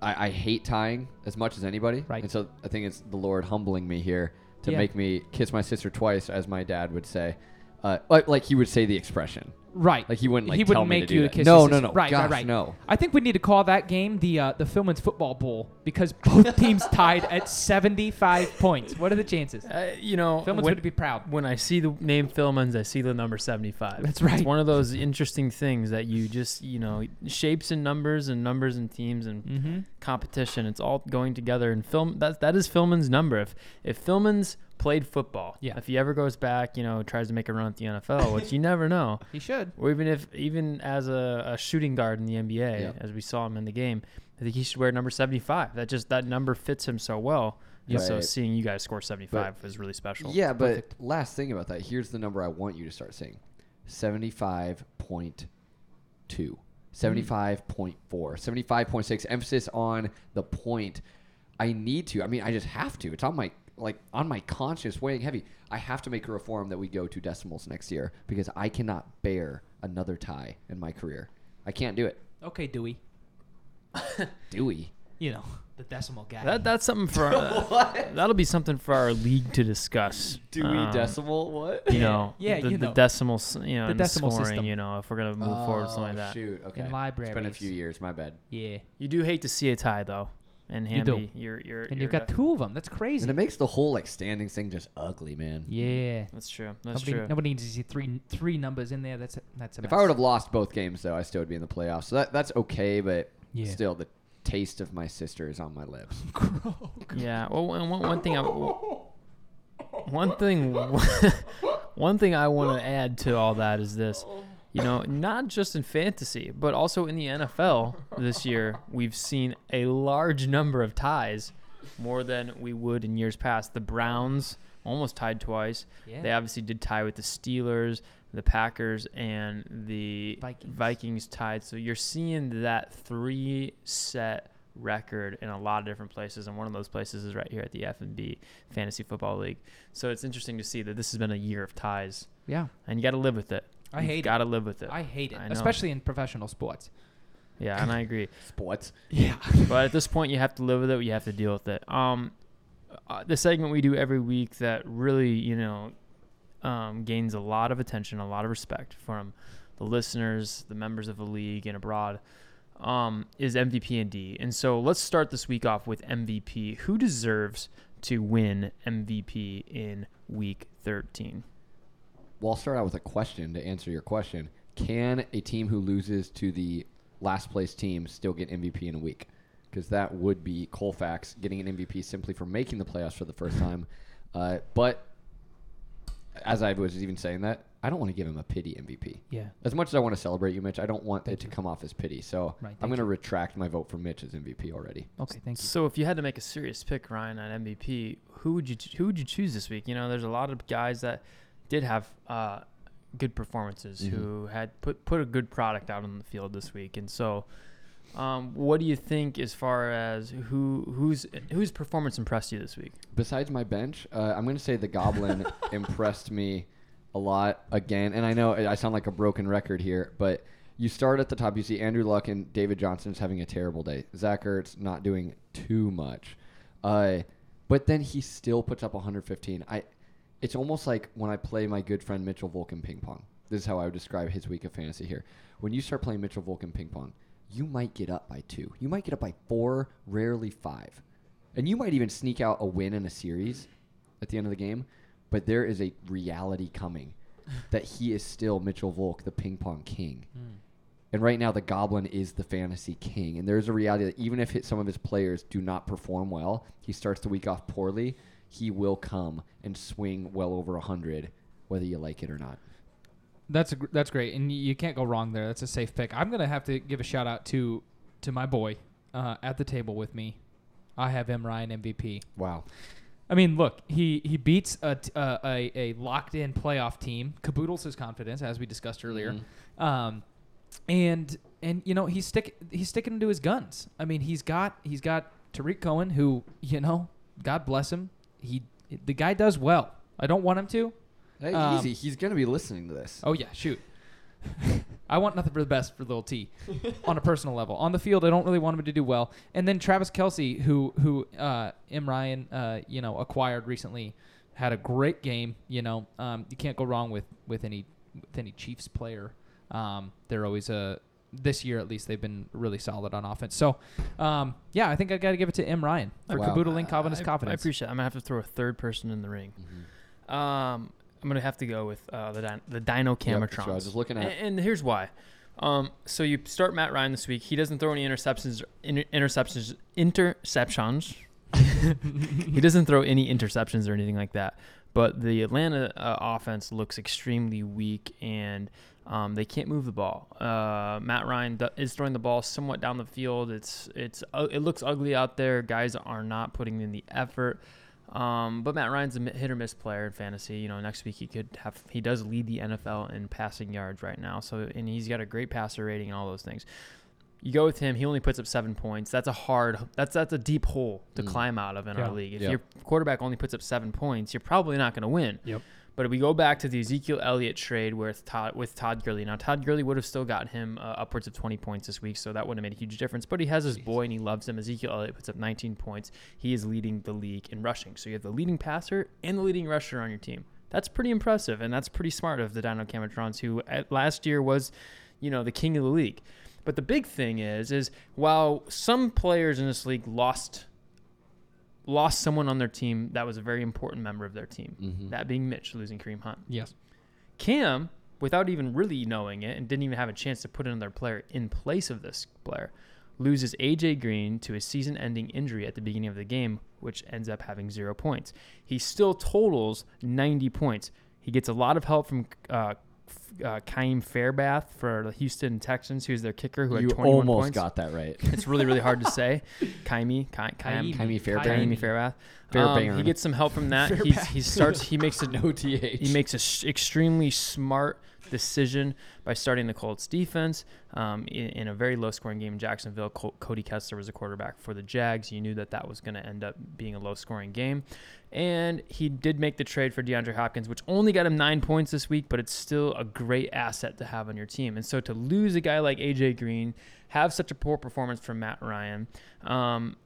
I, I hate tying as much as anybody. Right. And so I think it's the Lord humbling me here to Yeah. make me kiss my sister twice, as my dad would say. Uh, like he would say the expression. Right. Like he wouldn't like he wouldn't me make to you do to that. kiss No, no, no. Right, Gosh, right, right. no. I think we need to call that game the uh, the Philman's Football Bowl because both teams tied at 75 points. What are the chances? Uh, you know, Philman's when, would be proud. when I see the name Philmans, I see the number 75. That's right. It's one of those interesting things that you just, you know, shapes and numbers and numbers and teams and Mm-hmm. competition. It's all going together. And film that that is Philman's number. If if Philman's played football, Yeah. if he ever goes back, you know, tries to make a run at the NFL, which you never know, He should. or even if even as a, a shooting guard in the NBA, Yeah. as we saw him in the game, I think he should wear number 75. That just that number fits him so well. And so seeing you guys score 75 is really special. Yeah, but perfect. last thing about that, here's the number I want you to start saying: seventy-five point two. 75.4 75.6 emphasis on the point i need to i mean i just have to it's on my like on my conscience weighing heavy i have to make a reform that we go to decimals next year because i cannot bear another tie in my career i can't do it Okay, Dewey. dewey You know, the decimal guy. That that's something for our, that'll be something for our league to discuss. Um, decimal what You know, Yeah, the, you the know. decimal, s- you know, The decimal scoring. system. You know, if we're gonna move forward with something like that. Oh, shoot okay In it's been a few years my bad yeah. You do hate to see a tie though, and You do. Hamby, you're you're And you're you've got def- two of them. That's crazy. and it makes the whole like standings thing just ugly man yeah. That's true. That's Nobody, true. nobody needs to see three three numbers in there. That's a, that's a If mess. I would have lost both games, though, I still would be in the playoffs. So that that's okay, but Yeah. still, the taste of my sister is on my lips. Yeah. Well, and one, one thing I one thing one thing I want to add to all that is this. You know, not just in fantasy, but also in the NFL this year, we've seen a large number of ties, more than we would in years past. The Browns almost tied twice. Yeah. They obviously did tie with the Steelers, the Packers, and the Vikings. Vikings tied. So you're seeing that three set record in a lot of different places, and one of those places is right here at the F and B Fantasy Football League. So it's interesting to see that this has been a year of ties, Yeah. and you got to live with it. I hate it. Got to live with it. I hate it, I especially in professional sports. yeah, and I agree. Sports. Yeah. but at this point, you have to live with it. You have to deal with it. Um, uh, the segment we do every week that really, you know, um, gains a lot of attention, a lot of respect from the listeners, the members of the league, and abroad, um, is MVP and D. And so let's start this week off with MVP. Who deserves to win MVP in Week 13? Well, I'll start out with a question to answer your question. Can a team who loses to the last place team still get MVP in a week? Because that would be Colfax getting an MVP simply for making the playoffs for the first time. Uh, but as I was even saying that, I don't want to give him a pity MVP. Yeah. As much as I want to celebrate you, Mitch, I don't want Thank it to come off as pity. So Right, I'm going to retract my vote for Mitch as MVP already. Okay. Thank you. So if you had to make a serious pick, Ryan, on MVP, who would you who would you choose this week? You know, there's a lot of guys that did have uh, good performances Mhm. who had put put a good product out on the field this week, and so. Um, what do you think as far as who whose whose performance impressed you this week? Besides my bench, uh, I'm going to say the Goblin impressed me a lot again. And I know I sound like a broken record here, but you start at the top. You see Andrew Luck and David Johnson is having a terrible day. Zach Ertz not doing too much. Uh, but then he still puts up 115. I, it's almost like when I play my good friend Mitchell Vulcan ping pong. This is how I would describe his week of fantasy here. When you start playing Mitchell Vulcan ping pong, you might get up by two. You might get up by four, rarely five. And you might even sneak out a win in a series at the end of the game, but there is a reality coming that he is still Mitchell Volk, the ping pong king. Hmm. And right now, the Goblin is the fantasy king. And there's a reality that even if some of his players do not perform well, he starts the week off poorly, he will come and swing well over 100, whether you like it or not. That's a, gr- that's great, and you can't go wrong there. That's a safe pick. I'm gonna have to give a shout out to to my boy uh, at the table with me. I have him Ryan MVP. Wow. I mean, look, he he beats a t- uh, a, a locked in playoff team, caboodles his confidence, as we discussed earlier, um, and and you know he's stick he's sticking to his guns. I mean, he's got he's got Tarik Cohen, who you know, God bless him, he the guy does well. I don't want him to. Hey, Um, easy. He's going to be listening to this. Oh yeah, shoot. I want nothing for the best for little T, on a personal level. On the field, I don't really want him to do well. And then Travis Kelce, who who uh, M Ryan, uh, you know, acquired recently, had a great game. You know, um, you can't go wrong with with any with any Chiefs player. Um, they're always a this year at least they've been really solid on offense. So, um, yeah, I think I got to give it to M Ryan for Wow. caboodling Calvinist I, I confidence. appreciate. it. I'm gonna have to throw a third person in the ring. Mhm. Um, I'm gonna have to go with uh, the Din- the Dino Yep, Camatrons. that's what I was just looking at. And, and here's why. Um, so you start Matt Ryan this week. He doesn't throw any interceptions. Inter- interceptions. Interceptions. he doesn't throw any interceptions or anything like that. But the Atlanta uh, offense looks extremely weak, and um, they can't move the ball. Uh, Matt Ryan is throwing the ball somewhat down the field. It's it's uh, it looks ugly out there. Guys are not putting in the effort. Um, but Matt Ryan's a hit or miss player in fantasy. You know, next week he could have he does lead the NFL in passing yards right now. So and he's got a great passer rating and all those things. You go with him. He only puts up seven points. That's a hard. That's that's a deep hole to Mm. climb out of in Yeah. our league. If Yeah. your quarterback only puts up seven points, you're probably not going to win. Yep. But we go back to the Ezekiel Elliott trade with Todd with Todd Gurley, now Todd Gurley would have still gotten him uh, upwards of 20 points this week, so that wouldn't have made a huge difference. But he has his boy and he loves him. Ezekiel Elliott puts up 19 points. He is leading the league in rushing. So you have the leading passer and the leading rusher on your team. That's pretty impressive, and that's pretty smart of the Dino Camatrons, who at last year was, you know, the king of the league. But the big thing is, is while some players in this league lost lost someone on their team that was a very important member of their team, Mhm. that being Mitch losing Kareem Hunt. yes. Cam, without even really knowing it and didn't even have a chance to put another player in place of this player, loses AJ Green to a season ending injury at the beginning of the game, which ends up having zero points. He still totals 90 points. He gets a lot of help from uh, f- uh, Kaim Fairbath for the Houston Texans, who's their kicker, who you had 21 almost points. got that right. It's really, really hard to say. Kaimi, Kaim, Kaim, Kaimi Fairbairn. Kaimi Fairbath. Um, he gets some help from that. He starts. He makes a no th. he makes an sh- extremely smart decision by starting the Colts defense um, in, in a very low scoring game in Jacksonville. Col- Cody Kessler was a quarterback for the Jags. You knew that that was going to end up being a low scoring game. And he did make the trade for DeAndre Hopkins, which only got him nine points this week, but it's still a great asset to have on your team. And so to lose a guy like AJ Green, have such a poor performance from Matt Ryan, um,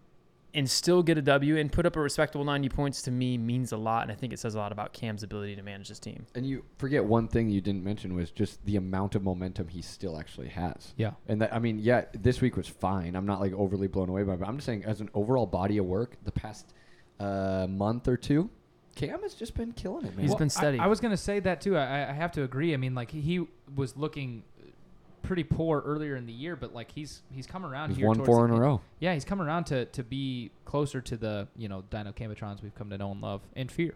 and still get a W and put up a respectable 90 points to me means a lot. And I think it says a lot about Cam's ability to manage his team. And you forget one thing you didn't mention was just the amount of momentum he still actually has. Yeah. And that I mean, yeah, this week was fine. I'm not like overly blown away by it. But I'm just saying, as an overall body of work, the past uh, month or two, Cam has just been killing it, man. He's been I- steady. I, was gonna say that too. I, I have to agree. I mean, like he was looking pretty poor earlier in the year, but like he's he's come around He's here. won towards four the in a end. row. Yeah, he's come around to to be closer to the you know Dino Camatrons we've come to know and love and fear.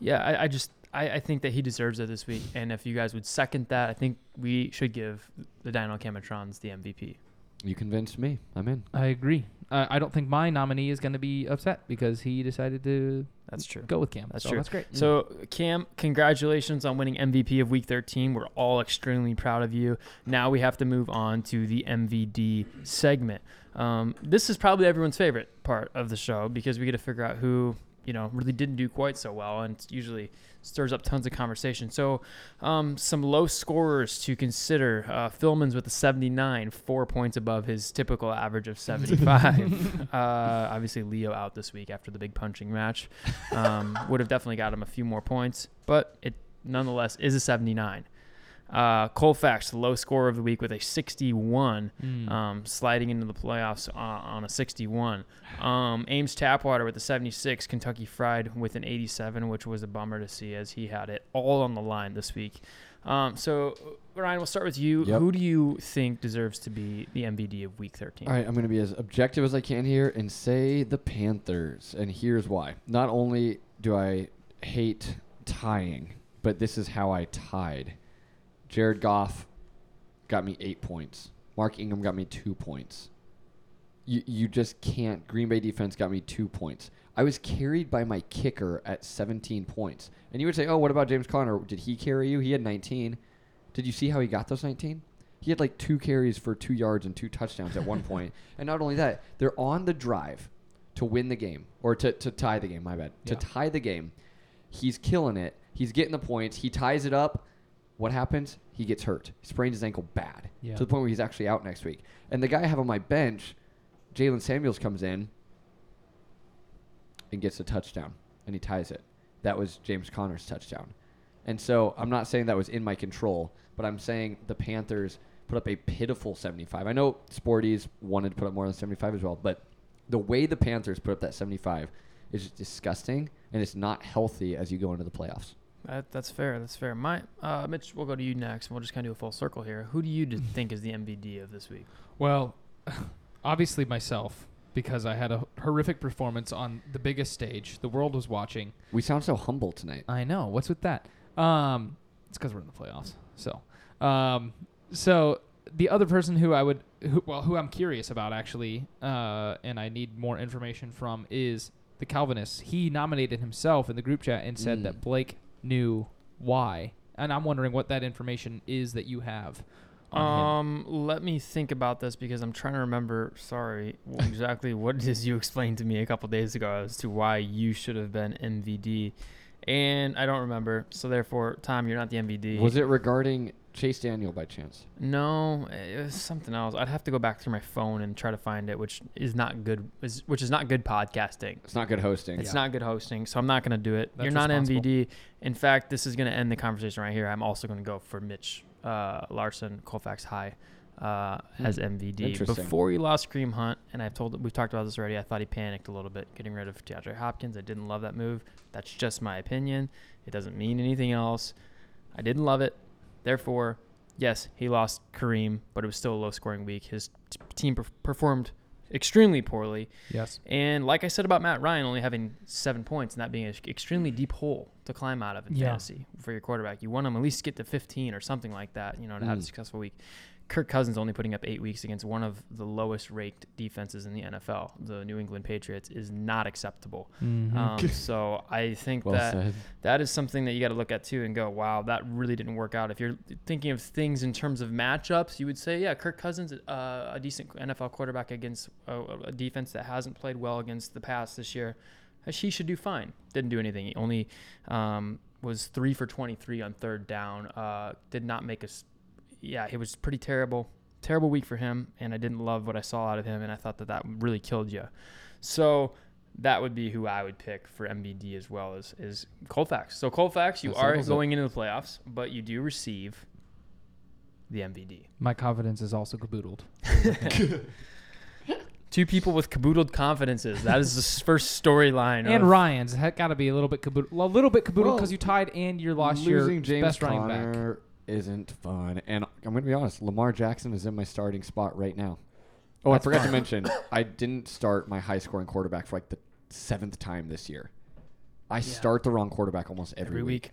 Yeah, I, I just I, I think that he deserves it this week. And if you guys would second that, I think we should give the Dino Camatrons the MVP. You convinced me. I'm in. I agree. Uh, I don't think my nominee is going to be upset because he decided to That's true. go with Cam. That's so true. That's great. So, Cam, congratulations on winning MVP of Week 13. We're all extremely proud of you. Now we have to move on to the MVD segment. Um, this is probably everyone's favorite part of the show because we get to figure out who you know really didn't do quite so well, and usually stirs up tons of conversation. So, um, some low scorers to consider: uh, Philman's with a 79, four points above his typical average of 75. uh, obviously, Leo out this week after the big punching match um, would have definitely got him a few more points, but it nonetheless is a 79. Uh, Colfax, the low scorer of the week with a 61, Mm. um, sliding into the playoffs uh, on a 61. Um, Ames Tapwater with a 76, Kentucky Fried with an 87, which was a bummer to see as he had it all on the line this week. Um, so, Ryan, we'll start with you. Yep. Who do you think deserves to be the MVD of Week 13? All right, I'm going to be as objective as I can here and say the Panthers. And here's why. Not only do I hate tying, but this is how I tied. Jared Goff got me eight points. Mark Ingram got me two points. You, you just can't. Green Bay defense got me two points. I was carried by my kicker at 17 points. And you would say, oh, what about James Conner? Did he carry you? He had 19. Did you see how he got those 19? He had like two carries for two yards and two touchdowns at one point. And not only that, they're on the drive to win the game or to, to tie the game, my bad. To tie the game. He's killing it. He's getting the points. He ties it up. What happens? He gets hurt. He sprains his ankle bad Yeah. to the point where he's actually out next week. And the guy I have on my bench, Jaylen Samuels, comes in and gets a touchdown and he ties it. That was James Conner's touchdown. And so I'm not saying that was in my control, but I'm saying the Panthers put up a pitiful 75. I know Sporties wanted to put up more than 75 as well, but the way the Panthers put up that 75 is just disgusting and it's not healthy as you go into the playoffs. That, that's fair. That's fair. My uh, Mitch, we'll go to you next. We'll just kind of do a full circle here. Who do you think is the MVD of this week? Well, obviously myself because I had a horrific performance on the biggest stage. The world was watching. We sound so humble tonight. I know. What's with that? Um, it's because we're in the playoffs. So, um, so the other person who I would, who, well, who I'm curious about actually, uh, and I need more information from is the Calvinist. He nominated himself in the group chat and said Mm. that Blake knew why, and I'm wondering what that information is that you have. On him. Um, let me think about this because I'm trying to remember. Sorry, exactly what it is you explained to me a couple days ago as to why you should have been MVD, and I don't remember. So therefore, Tom, you're not the MVD. Was it regarding Chase Daniel by chance? No, it was something else. I'd have to go back through my phone and try to find it, which is not good. Is, which is not good podcasting. It's not good hosting. It's Yeah. not good hosting, so I'm not going to do it. That's You're not. MVD. In fact, this is going to end the conversation right here. I'm also going to go for Mitch uh, Larson, Colfax High, uh, as Hmm. MVD. Before he lost Kareem Hunt, and I've told we've talked about this already. I thought he panicked a little bit getting rid of DeAndre Hopkins. I didn't love that move. That's just my opinion. It doesn't mean anything else. I didn't love it. Therefore, Yes, he lost Kareem, but it was still a low scoring week. His t- team per- performed extremely poorly. Yes. And like I said about Matt Ryan only having seven points and that being an extremely deep hole to climb out of in Yeah. fantasy for your quarterback, you want him at least get to 15 or something like that, you know, to have a Mm. successful week. Kirk Cousins only putting up eight weeks against one of the lowest ranked defenses in the NFL, the New England Patriots, is not acceptable. Mhm. Um, so I think Well that said. that is something that you got to look at too and go, wow, that really didn't work out. If you're thinking of things in terms of matchups, you would say, yeah, Kirk Cousins, uh, a decent NFL quarterback against a, a defense that hasn't played well against the pass this year. uh, He should do fine. Didn't do anything. He only um, was three for 23 on third down. Uh, did not make us. Yeah, it was pretty terrible. Terrible week for him, and I didn't love what I saw out of him, and I thought that that really killed you. So that would be who I would pick for MVD as well as is Colfax. So Colfax, you That are settles it. going into the playoffs, but you do receive the MVD. My confidence is also caboodled. Two people with caboodled confidences. That is the first storyline. And of- Ryan's got to be a little bit caboodled. A little bit caboodled Well, because you tied and you lost your James best running back. Conner isn't fun. And I'm going to be honest, Lamar Jackson is in my starting spot right now. Oh, That's I forgot fine. to mention, I didn't start my high scoring quarterback for like the seventh time this year. I start the wrong quarterback almost every, every week.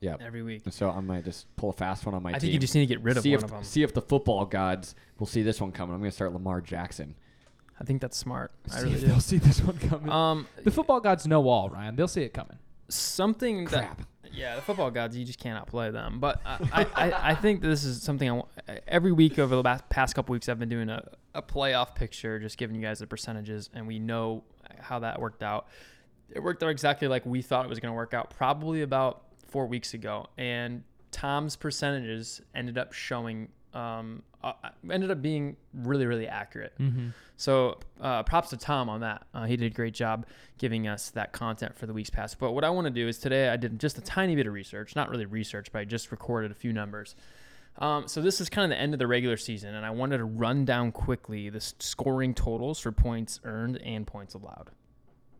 Yeah. Every week. So I might just pull a fast one on my I team. think you just need to get rid of see one if, of them. See if the football gods will see this one coming. I'm going to start Lamar Jackson. I think that's smart. I See really if do. they'll see this one coming. Um, the football gods know all, Ryan. They'll see it coming. something that Crap. Yeah, the football gods, you just cannot play them. But I, I, I, think this is something I want. Every week over the past couple weeks, I've been doing a, a playoff picture, just giving you guys the percentages, and we know how that worked out. It worked out exactly like we thought it was going to work out, probably about four weeks ago. And Tom's percentages ended up showing, um, uh, ended up being really, really accurate. Mm-hmm. So uh, props to Tom on that. Uh, he did a great job giving us that content for the weeks past. But what I want to do is today I did just a tiny bit of research, not really research, but I just recorded a few numbers. Um, so this is kind of the end of the regular season, and I wanted to run down quickly the scoring totals for points earned and points allowed.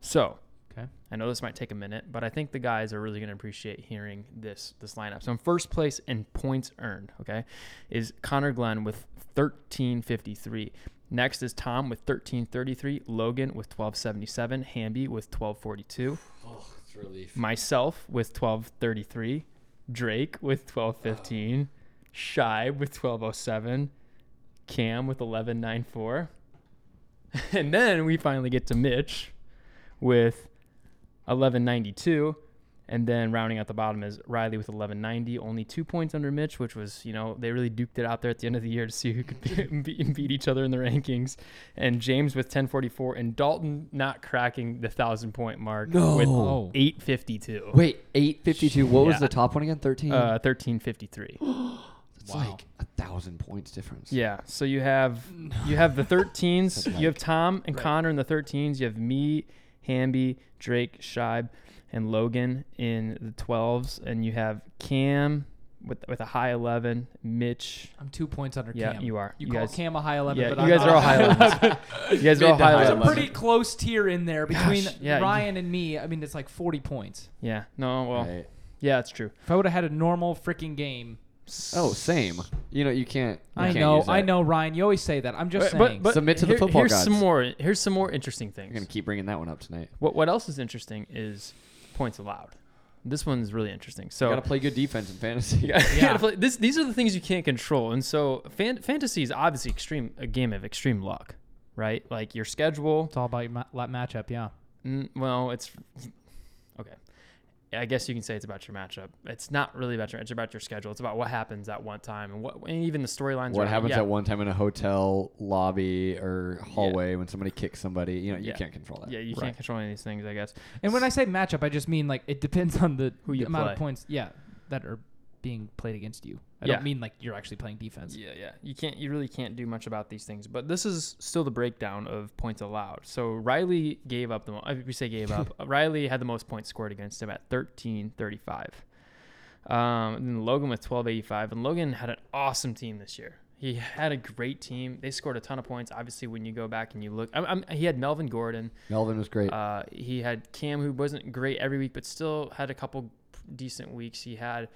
So Okay. I know this might take a minute, but I think the guys are really going to appreciate hearing this this lineup. So in first place in points earned, okay, is Connor Glenn with 1353. Next is Tom with 1333, Logan with 1277, Hamby with 1242, Oh, it's relief. myself with 1233, Drake with 1215, Shy with 1207, Cam with 1194. And then we finally get to Mitch with 1192. And then rounding out the bottom is Riley with 1190, only two points under Mitch, which was, you know, they really duked it out there at the end of the year to see who could beat, beat each other in the rankings. And James with 1044, and Dalton not cracking the thousand point mark with Oh. 852. Wait, 852. What was the top one again? 13? Uh, 1353. it's wow. like a thousand points difference. Yeah. So you have you have the 13s. You have Tom and Right. Connor in the 13s. You have me, Hamby, Drake, Scheib, and Logan in the 12s, and you have Cam with with a high 11. Mitch. I'm two points under Yeah, Cam. you are. You, You call guys- Cam a high 11, Yeah, but you I'm guys not are all high 11s. You guys are all high high There's a pretty close tier in there between Gosh, yeah, Ryan and me. I mean, it's like 40 points. Yeah. No. Well. Right. Yeah, it's true. If I would have had a normal freaking game, Oh, same. You know, you can't. You I can't know, use I know, Ryan. You always say that. I'm just But, saying. but, but Submit to the here- football Here's gods. some more. Here's some more interesting things. I'm gonna keep bringing that one up tonight. What What else is interesting is points allowed. This one's really interesting. So you gotta play good defense in fantasy. You gotta- Yeah. play- this, these are the things you can't control, and so fan, fantasy is obviously extreme a game of extreme luck, right? Like your schedule. it's all about your ma- la- matchup. Yeah. Mm, well, it's okay. I guess you can say it's about your matchup. It's not really about your. It's about your schedule. It's about what happens at one time and what, and even the storylines. What around happens Yeah. at one time in a hotel lobby or hallway when somebody kicks somebody? You know, you Yeah. can't control that. Yeah, you Right. can't control any of these things. I guess. And when I say matchup, I just mean like it depends on the Who you amount play. of points. Yeah, that are being played against you. I Yeah. don't mean like you're actually playing defense. Yeah, yeah. You can't. You really can't do much about these things. But this is still the breakdown of points allowed. So Riley gave up the. Mo- we say gave up. Riley had the most points scored against him at thirteen thirty five. Um, and then Logan with twelve eighty five, and Logan had an awesome team this year. He had a great team. They scored a ton of points. Obviously, when you go back and you look, I'm, I'm, he had Melvin Gordon. Melvin was great. Uh, he had Cam, who wasn't great every week, but still had a couple decent weeks. He had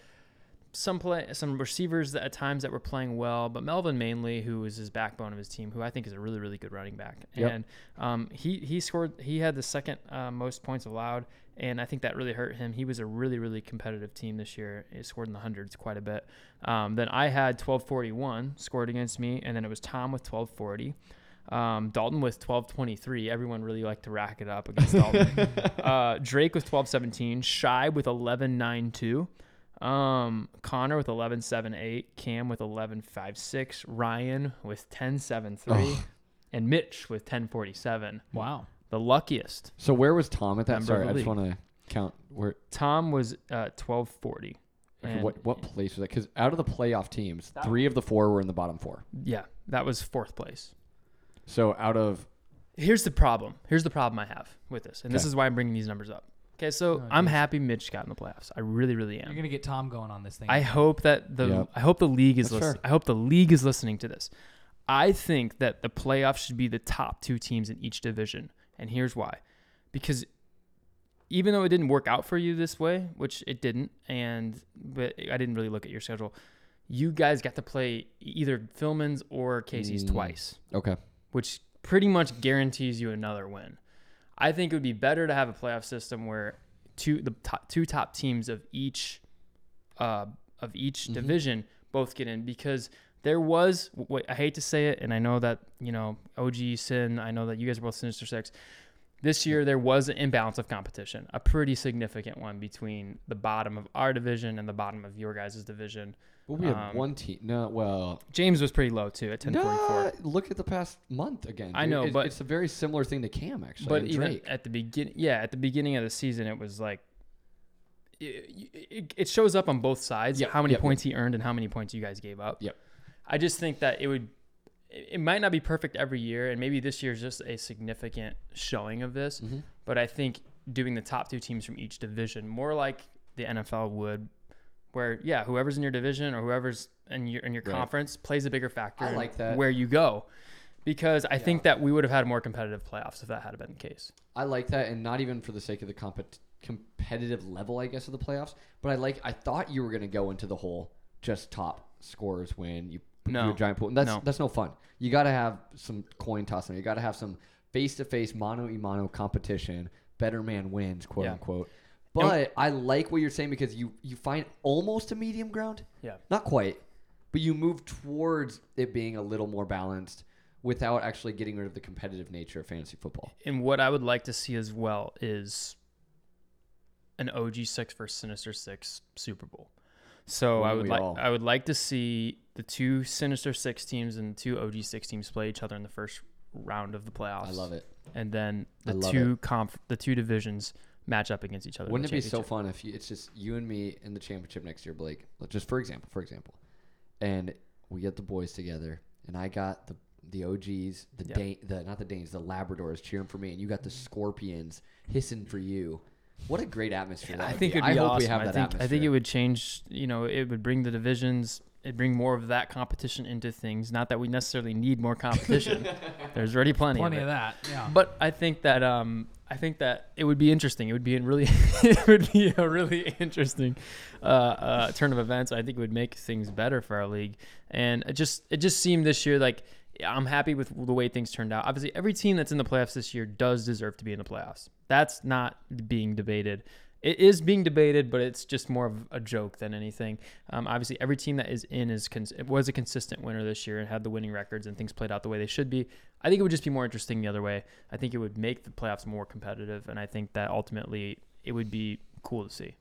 some play some receivers that at times that were playing well, but Melvin mainly, who is his backbone of his team, who I think is a really really good running back, Yep. and um, he he scored he had the second uh, most points allowed, and I think that really hurt him. He was a really really competitive team this year. He scored in the hundreds quite a bit. Um, then I had 1241 scored against me, and then it was Tom with 1240. Um, Dalton with 1223. Everyone really liked to rack it up against Dalton. uh, Drake with 1217. Shy with 1192. Um, Connor with 11 7 8, Cam with 11 5 6, Ryan with 1073. Oh. And Mitch with 1047. Wow. The luckiest. So where was Tom at that? Sorry, I just want to count where. Tom was uh, 1240. okay, And- what what place was that? Because out of the playoff teams, That three of the four were in the bottom four. Yeah, that was fourth place. So out of Here's the problem. Here's the problem I have with this, and this is why I'm bringing these numbers up. Okay, so Oh, I'm happy Mitch got in the playoffs. I really, really am. You're gonna get Tom going on this thing. I hope that the Yep. I hope the league is listening. fair. I hope the league is listening to this. I think that the playoffs should be the top two teams in each division, and here's why: because even though it didn't work out for you this way, which it didn't, and but I didn't really look at your schedule, you guys got to play either Philman's or Casey's Mm. twice okay, which pretty much guarantees you another win. I think it would be better to have a playoff system where two the top, two top teams of each uh, of each Mhm. division both get in because there was wait, I hate to say it and I know that you know OG Sin I know that you guys are both Sinister Six. This year there was an imbalance of competition, a pretty significant one between the bottom of our division and the bottom of your guys' division. Well we had Um, one team. No, well, James was pretty low too at 1044. look at the past month again. I know, It's- but- it's a very similar thing to Cam actually. but even at the beginning yeah at the beginning of the season it was like it, it, it shows up on both sides Yep, how many yep, points he earned and how many points you guys gave up Yep. i just think that it would it might not be perfect every year and maybe this year is just a significant showing of this Mhm. but i think doing the top two teams from each division more like the nfl would where yeah whoever's in your division or whoever's in your in your Right. conference plays a bigger factor I in like that. where you go because i Yeah. think that we would have had more competitive playoffs if that had been the case I like that, and not even for the sake of the compet- competitive level, I guess, of the playoffs. But I like. I thought you were gonna go into the whole just top scores win. You put No. your giant pool. And that's No. that's no fun. You got to have some coin tossing. You got to have some face to face, mano a mano competition. Better man wins, quote Yeah. unquote. But I like what you're saying because you you find almost a medium ground. yeah Not quite, but you move towards it being a little more balanced without actually getting rid of the competitive nature of fantasy football. And what I would like to see as well is an OG six versus Sinister Six Super Bowl. So I would like all? I would like to see the two Sinister Six teams and two OG six teams play each other in the first round of the playoffs. I love it. And then the two conf- the two divisions match up against each other. Wouldn't it be so fun if you, it's just you and me in the championship next year, Blake? Just for example, for example, and we get the boys together, and I got the the OGs, the Yeah. Dan, the not the Danes, the Labradors cheering for me, and you got the Scorpions hissing for you. What a great atmosphere! that I think it'd be I hope awesome. we have I that think. I think it would change. You know, it would bring the divisions. It'd bring more of that competition into things. Not that we necessarily need more competition. There's already plenty, Plenty of of that. Yeah. But I think that um, I think that it would be interesting. It would be a really, it would be a really interesting uh, uh, turn of events. I think it would make things better for our league. And it just it just seemed this year like I'm happy with the way things turned out. Obviously, every team that's in the playoffs this year does deserve to be in the playoffs. That's not being debated. It is being debated, but it's just more of a joke than anything. Um, obviously, every team that is in is cons- it was a consistent winner this year and had the winning records and things played out the way they should be. I think it would just be more interesting the other way. I think it would make the playoffs more competitive, and I think that ultimately it would be cool to see.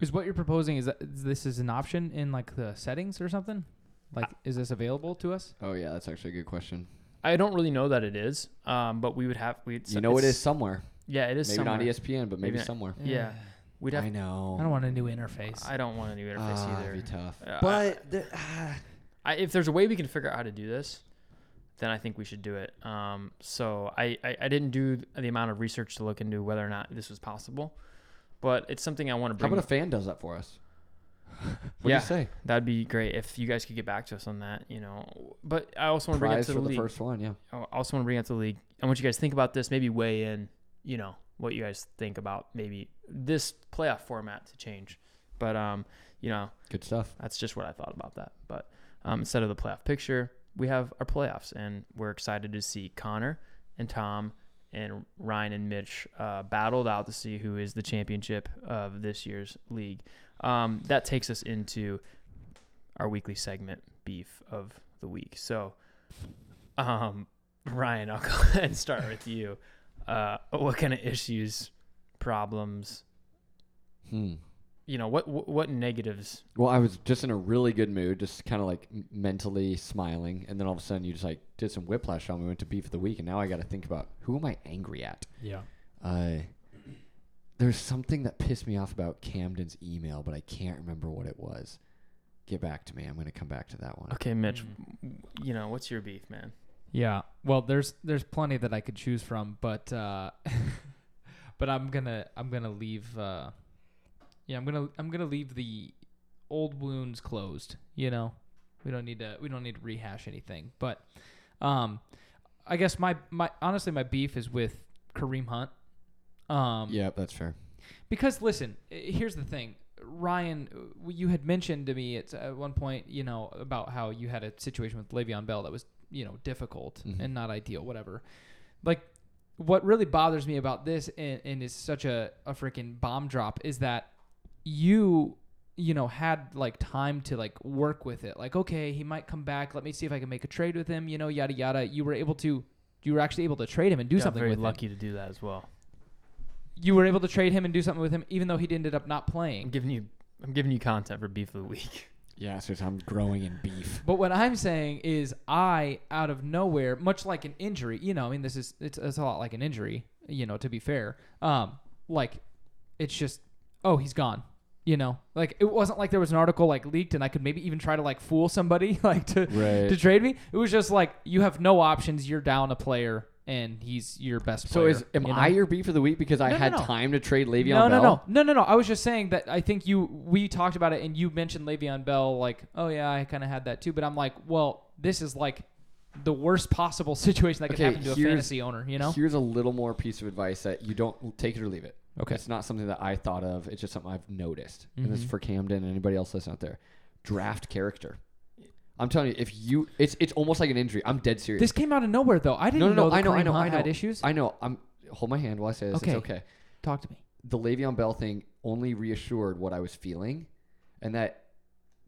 Is what you're proposing is that this is an option in like the settings or something? Like, Uh, is this available to us? Oh yeah, that's actually a good question. I don't really know that it is, um, but we would have we. You know it is somewhere. Yeah, it is Maybe somewhere. not ESPN, but maybe, Maybe not- somewhere. Yeah, we'd have. I know. I don't want a new interface. I don't want a new interface Ah, either. it'd be tough. Uh, but the, ah, I, if there's a way we can figure out how to do this, then I think we should do it. Um, so I, I, I didn't do the amount of research to look into whether or not this was possible, but it's something I want to bring. how bring. about a fan does that for us? What yeah, do you say? that'd be great if you guys could get back to us on that. You know, but I also want to bring it Prize to for the the first one, yeah. I also want to bring it to the league. I want you guys to think about this. Maybe weigh in. You know what you guys think about maybe this playoff format to change. But um, you know, Good stuff. that's just what I thought about that. But um, instead of the playoff picture, we have our playoffs, and we're excited to see Connor and Tom and Ryan and Mitch uh, battled out to see who is the championship of this year's league. Um, that takes us into our weekly segment, beef of the week. So, um, Ryan, I'll go ahead and start with you. Uh, what kind of issues, problems, Hmm. you know, what what, what negatives Well, I was just in a really good mood, just kind of like mentally smiling, and then all of a sudden you just like did some whiplash on me. Went to beef of the week, and now I got to think about who am I angry at. Yeah. Uh, there's something that pissed me off about Camden's email, but I can't remember what it was. Get back to me. I'm gonna come back to that one. Okay, Mitch, you know, what's your beef, man? Yeah. Well, there's there's plenty that I could choose from, but uh, but I'm gonna I'm gonna leave. Uh, yeah, I'm gonna I'm gonna leave the old wounds closed. You know, we don't need to we don't need to rehash anything. But um, I guess my my honestly my beef is with Kareem Hunt. Um, Yeah, that's fair. because listen, here's the thing. Ryan, you had mentioned to me at, at one point, you know, about how you had a situation with Le'Veon Bell that was, you know, difficult Mhm. and not ideal, whatever. Like, what really bothers me about this and, and is such a, a freaking bomb drop is that you, you know, had like time to like work with it. Like, okay, he might come back. Let me see if I can make a trade with him, you know, yada, yada. You were able to, you were actually able to trade him and do Got something very with him. lucky to do that as well. You were able to trade him and do something with him, even though he ended up not playing I'm giving you, I'm giving you content for beef of the week. Yeah, so I'm growing in beef. But what I'm saying is, I out of nowhere, much like an injury, you know, I mean, this is it's, it's a lot like an injury, you know, to be fair. Um, like it's just, oh, he's gone. You know, like it wasn't like there was an article like leaked, and I could maybe even try to like fool somebody like to Right. to trade me. It was just like you have no options. You're down a player, and he's your best player. So is am you know? I your beef of the week because I No, no, had no. time to trade Le'Veon no, no, Bell? no, no, no, no. I was just saying that I think you we talked about it and you mentioned Le'Veon Bell like, oh yeah, I kind of had that too. But I'm like, well, this is like the worst possible situation that could Okay, happen to a fantasy owner. You know? Here's a little more piece of advice that you don't take it or leave it. Okay. It's not something that I thought of. It's just something I've noticed. And this is mm-hmm. for Camden and anybody else listening out there. Draft character. I'm telling you, if you, it's it's almost like an injury. I'm dead serious. This came out of nowhere though. I didn't no, no, know. no. I know, I know, I know. had issues. I know. I'm hold my hand while I say this. Okay. It's okay. Talk to me. The Le'Veon Bell thing only reassured what I was feeling, and that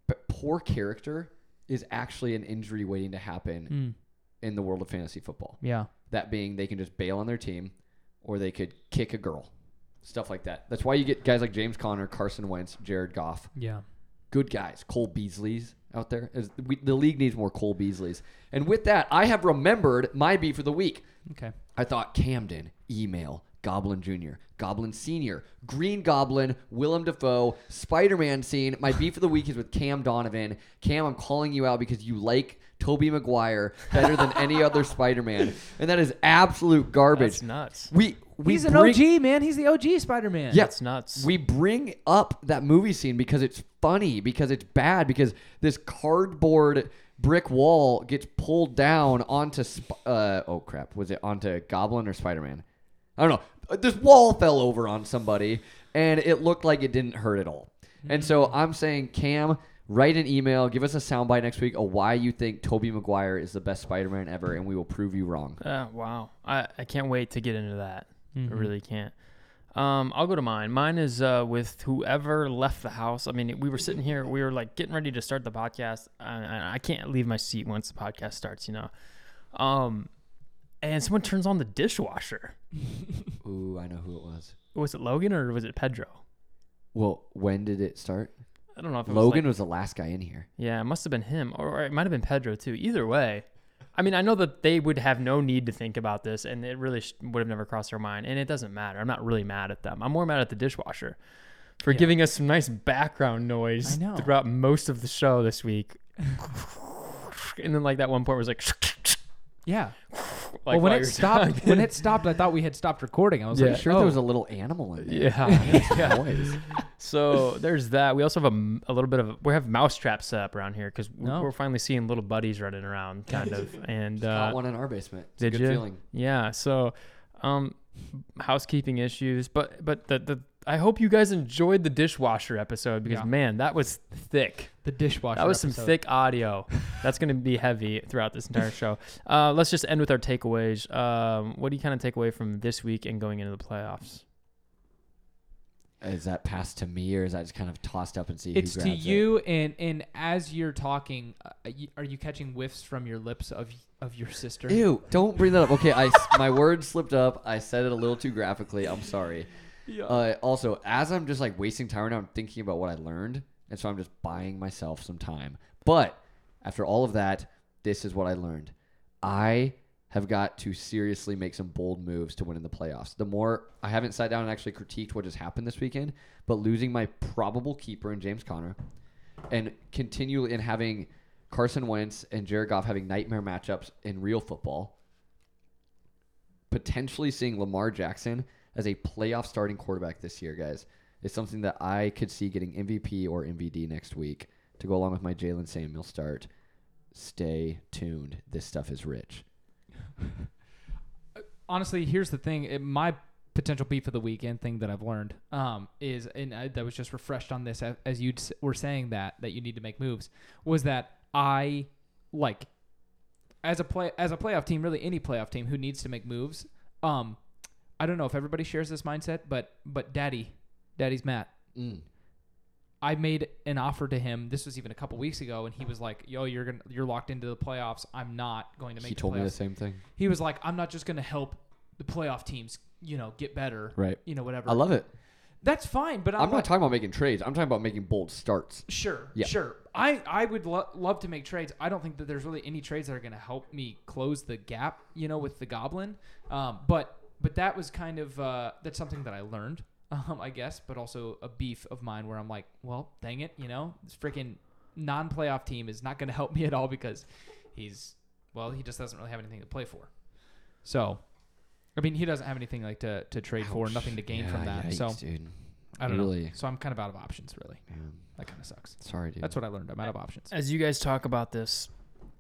p- poor character is actually an injury waiting to happen Mm, in the world of fantasy football. yeah. That being, they can just bail on their team, or they could kick a girl, stuff like that. That's why you get guys like James Conner, Carson Wentz, Jared Goff, Yeah. good guys. Cole Beasley's out there. Is- we, the league needs more Cole Beasleys. And with that, I have remembered my beef for the week. Okay. I thought Camden, email, Goblin Jr., Goblin Sr., Green Goblin, Willem Dafoe, Spider Man scene. My beef of the week is with Cam Donovan. Cam, I'm calling you out because you like Tobey Maguire better than any other Spider Man. And that is absolute garbage. That's nuts. we, we He's an bring- OG man. He's the OG Spider Man. Yeah. That's nuts. We bring up that movie scene because it's funny, because it's bad, because this cardboard brick wall gets pulled down onto Sp- uh oh crap, was it onto Goblin or Spider-Man? I don't know. Uh, This wall fell over on somebody and it looked like it didn't hurt at all. And so I'm saying Cam Write an email, give us a soundbite next week of why you think Tobey Maguire is the best Spider-Man ever, and we will prove you wrong. Uh, wow. I, I can't wait to get into that. Mhm. I really can't. Um, I'll go to mine. Mine is uh, with whoever left the house. I mean, we were sitting here, we were like getting ready to start the podcast. I, I can't leave my seat once the podcast starts, you know. Um, and someone turns on the dishwasher. Ooh, I know who it was. Was it Logan or was it Pedro? Well, when did it start? I don't know if it was Logan like- was the last guy in here. Yeah, it must have been him, or, or it might have been Pedro too. Either way, I mean, I know that they would have no need to think about this, and it really sh- would have never crossed their mind. And it doesn't matter. I'm not really mad at them. I'm more mad at the dishwasher for Yeah. giving us some nice background noise throughout most of the show this week. and then, like that one point was like, Yeah. like well, when it stopped, talking. when it stopped, I thought we had stopped recording. I was Yeah. like, Sure, oh. there was a little animal in there. yeah, yeah. Noise. So there's that. We also have a, a little bit of we have mouse traps set up around here because No. we're finally seeing little buddies running around, kind of. And Got uh, one in our basement. It's did you? feeling. Yeah. So, um, housekeeping issues, but but the the I hope you guys enjoyed the dishwasher episode because Yeah. man, that was thick. The dishwasher. That was some thick audio. That's going to be heavy throughout this entire show. Uh, let's just end with our takeaways. Um, what do you kind of take away from this week and going into the playoffs? Is that passed to me or is that just kind of tossed up and see It's who to grabs it? you, and and as you're talking, uh, you- are you catching whiffs from your lips of of your sister? Ew! Don't bring that up. Okay, I s- my words slipped up. I said it a little too graphically. I'm sorry. Yeah. Uh, also, as I'm just like wasting time right now, I'm thinking about what I learned, and so I'm just buying myself some time. But after all of that, this is what I learned. I have got to seriously make some bold moves to win in the playoffs. The more I haven't sat down and actually critiqued what just happened this weekend, but losing my probable keeper in James Conner, and continually and having Carson Wentz and Jared Goff having nightmare matchups in real football, potentially seeing Lamar Jackson as a playoff starting quarterback this year, guys, is something that I could see getting MVP or MVD next week to go along with my Jaylen Samuel start. Stay tuned. This stuff is rich. honestly, here's the thing. It, my potential beef of the weekend thing that I've learned um, is, and I, that was just refreshed on this as, as you were saying that that you need to make moves, was that I like as a play as a playoff team, really any playoff team who needs to make moves. Um, I don't know if everybody shares this mindset, but but Daddy, Daddy's Matt. Mm. I made an offer to him. This was even a couple weeks ago, and he was like, "Yo, you're gonna you're locked into the playoffs. I'm not going to make He told me the same thing. he was like, I'm not just going to help the playoff teams, you know, get better, Right. you know, whatever. I love it. That's fine, but I'm, I'm not like, talking about making trades. I'm talking about making bold starts. sure, Yeah. sure. I I would lo- love to make trades. I don't think that there's really any trades that are going to help me close the gap, you know, with the Goblin. Um, but but that was kind of uh, that's something that I learned, um, I guess, but also a beef of mine where I'm like, well, dang it, you know, this freaking non-playoff team is not going to help me at all because he's well, he just doesn't really have anything to play for. So, I mean, he doesn't have anything like to, to trade for, nothing to gain from that. yikes, so dude. I don't know. So I'm kind of out of options, really. Man, That kind of sucks. sorry, dude. That's what I learned. I'm out of options. As you guys talk about this,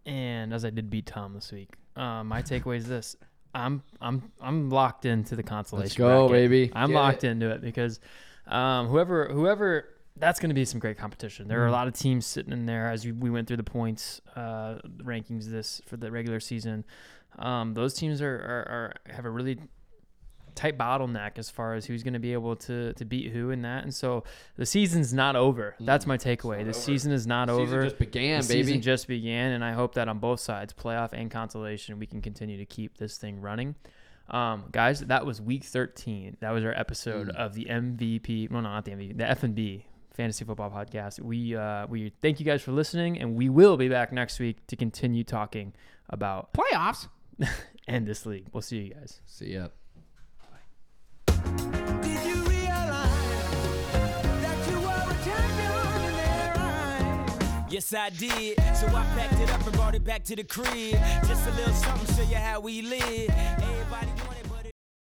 and as I did beat Tom this week, uh, my takeaway is this: I'm I'm I'm locked into the consolation. Let's go, bracket. baby. I'm Get locked it. into it because um, whoever whoever that's going to be some great competition. There are a Mhm. lot of teams sitting in there as we, we went through the points uh, rankings this for the regular season. Um, those teams are, are, are have a really tight bottleneck as far as who's going to be able to to beat who in that. And so the season's not over. That's Mm, my takeaway. The over. season is not Season over just began, the baby. season just began, and I hope that on both sides, playoff and consolation, we can continue to keep this thing running. Um, guys, that was week 13. That was our episode Mm. of the MVP. Well, no, not the MVP. The F and B Fantasy Football Podcast. We uh, we thank you guys for listening, and we will be back next week to continue talking about Playoffs. and this league. We'll see you guys. See ya. Yes, I did. So I packed it up and brought it back to the crib. Just a little something, show you how we live.